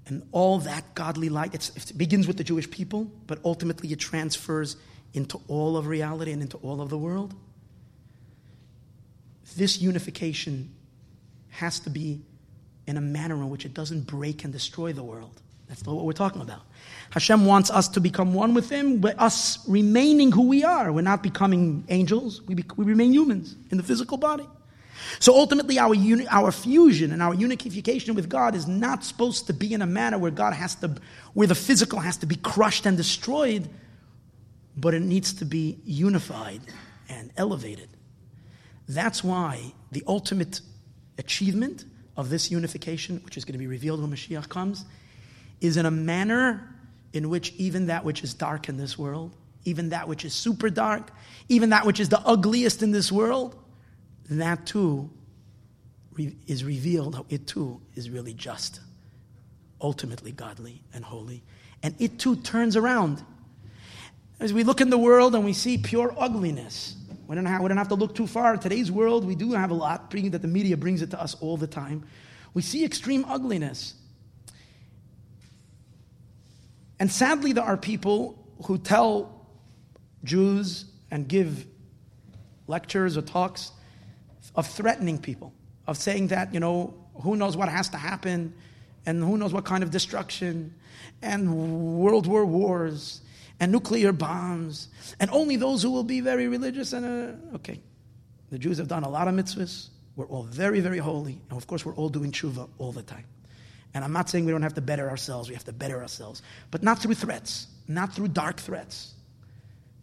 And all that godly light, it begins with the Jewish people, but ultimately it transfers into all of reality and into all of the world. This unification has to be in a manner in which it doesn't break and destroy the world. That's not what we're talking about. Hashem wants us to become one with Him, but us remaining who we are. We're not becoming angels, we, be, we remain humans in the physical body. So ultimately, our, uni, our fusion and our unification with God is not supposed to be in a manner where God has to, where the physical has to be crushed and destroyed, but it needs to be unified and elevated. That's why the ultimate achievement of this unification, which is going to be revealed when Mashiach comes, is in a manner in which even that which is dark in this world, even that which is super dark, even that which is the ugliest in this world, that too is revealed, it too is really just, ultimately godly and holy. And it too turns around. As we look in the world and we see pure ugliness, we don't, have, we don't have to look too far. Today's world, we do have a lot, being that the media brings it to us all the time. We see extreme ugliness. And sadly, there are people who tell Jews and give lectures or talks of threatening people, of saying that, you know, who knows what has to happen, and who knows what kind of destruction, and world war wars, and nuclear bombs, and only those who will be very religious and, uh, okay. The Jews have done a lot of mitzvahs. We're all very, very holy. And of course, we're all doing tshuva all the time. And I'm not saying we don't have to better ourselves, we have to better ourselves, but not through threats, not through dark threats,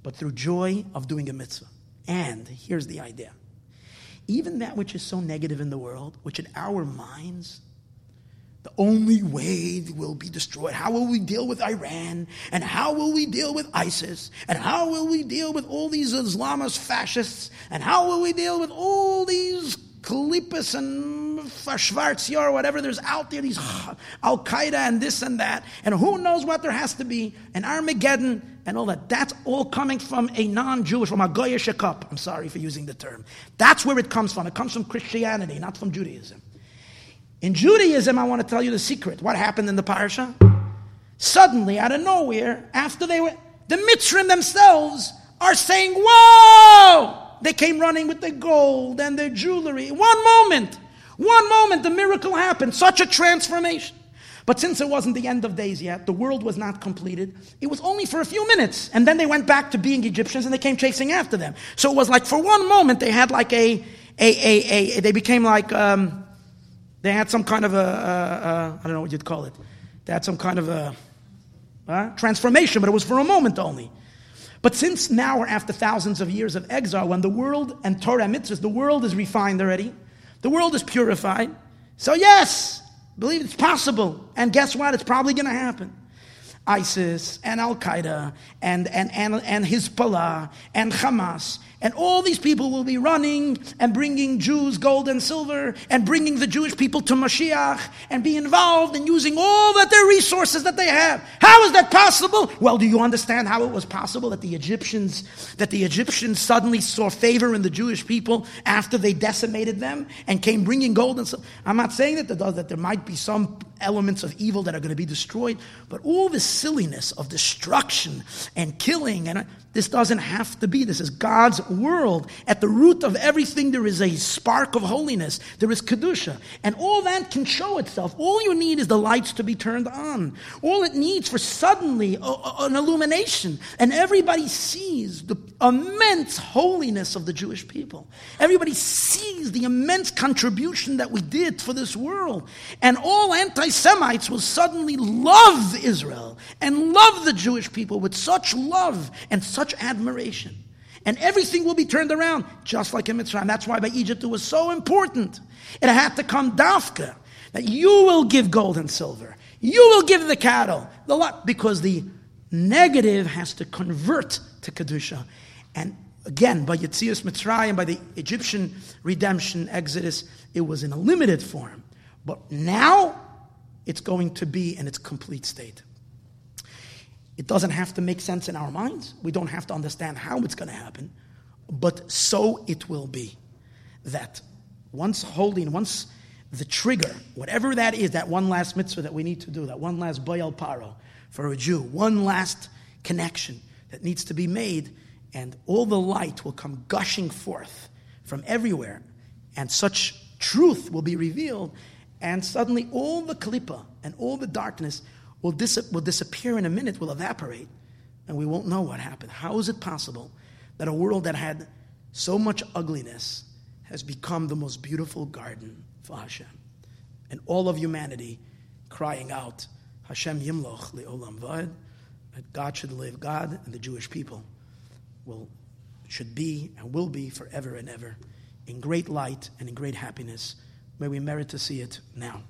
but through joy of doing a mitzvah. And here's the idea even that which is so negative in the world, which in our minds The only way will be destroyed. How will we deal with Iran? And how will we deal with ISIS? And how will we deal with all these Islamist fascists? And how will we deal with all these Kalipis and Schwarzjahr, whatever there's out there, these Al Qaeda and this and that, and who knows what there has to be, and Armageddon and all that. That's all coming from a non Jewish, from a Goyish cup. I'm sorry for using the term. That's where it comes from. It comes from Christianity, not from Judaism. In Judaism, I want to tell you the secret. What happened in the parsha? Suddenly, out of nowhere, after they were, the Mitzrim themselves are saying, Whoa! They came running with their gold and their jewelry. One moment, one moment, the miracle happened. Such a transformation. But since it wasn't the end of days yet, the world was not completed, it was only for a few minutes. And then they went back to being Egyptians and they came chasing after them. So it was like for one moment they had like a, a, a, a they became like, um, they had some kind of a, a, a, I don't know what you'd call it. They had some kind of a uh, transformation, but it was for a moment only. But since now we're after thousands of years of exile, when the world and Torah mitzvahs, the world is refined already, the world is purified. So yes, believe it's possible. And guess what? It's probably going to happen. ISIS and Al Qaeda and, and, and, and Hezbollah and Hamas and all these people will be running and bringing Jews gold and silver and bringing the Jewish people to Mashiach and be involved in using all that their resources that they have. How is that possible? Well, do you understand how it was possible that the Egyptians, that the Egyptians suddenly saw favor in the Jewish people after they decimated them and came bringing gold and silver? I'm not saying that there, that there might be some elements of evil that are going to be destroyed, but all this silliness of destruction and killing and this doesn't have to be. This is God's world. At the root of everything, there is a spark of holiness. There is Kedusha. And all that can show itself. All you need is the lights to be turned on. All it needs for suddenly an illumination. And everybody sees the immense holiness of the Jewish people. Everybody sees the immense contribution that we did for this world. And all anti Semites will suddenly love Israel and love the Jewish people with such love and such admiration. And everything will be turned around, just like in Mitzrayim. That's why by Egypt it was so important. It had to come dafka, that you will give gold and silver. You will give the cattle, the lot, because the negative has to convert to Kedusha. And again, by Yetzias Mitzrayim, by the Egyptian redemption, Exodus, it was in a limited form. But now, it's going to be in its complete state. It doesn't have to make sense in our minds. We don't have to understand how it's going to happen. But so it will be. That once holding, once the trigger, whatever that is, that one last mitzvah that we need to do, that one last bayal paro for a Jew, one last connection that needs to be made, and all the light will come gushing forth from everywhere, and such truth will be revealed, and suddenly all the klipa and all the darkness will, dis- will disappear in a minute, will evaporate, and we won't know what happened. How is it possible that a world that had so much ugliness has become the most beautiful garden for Hashem? And all of humanity crying out, Hashem Yimloch Le'olam Vad, that God should live, God and the Jewish people will, should be and will be forever and ever in great light and in great happiness. May we merit to see it now.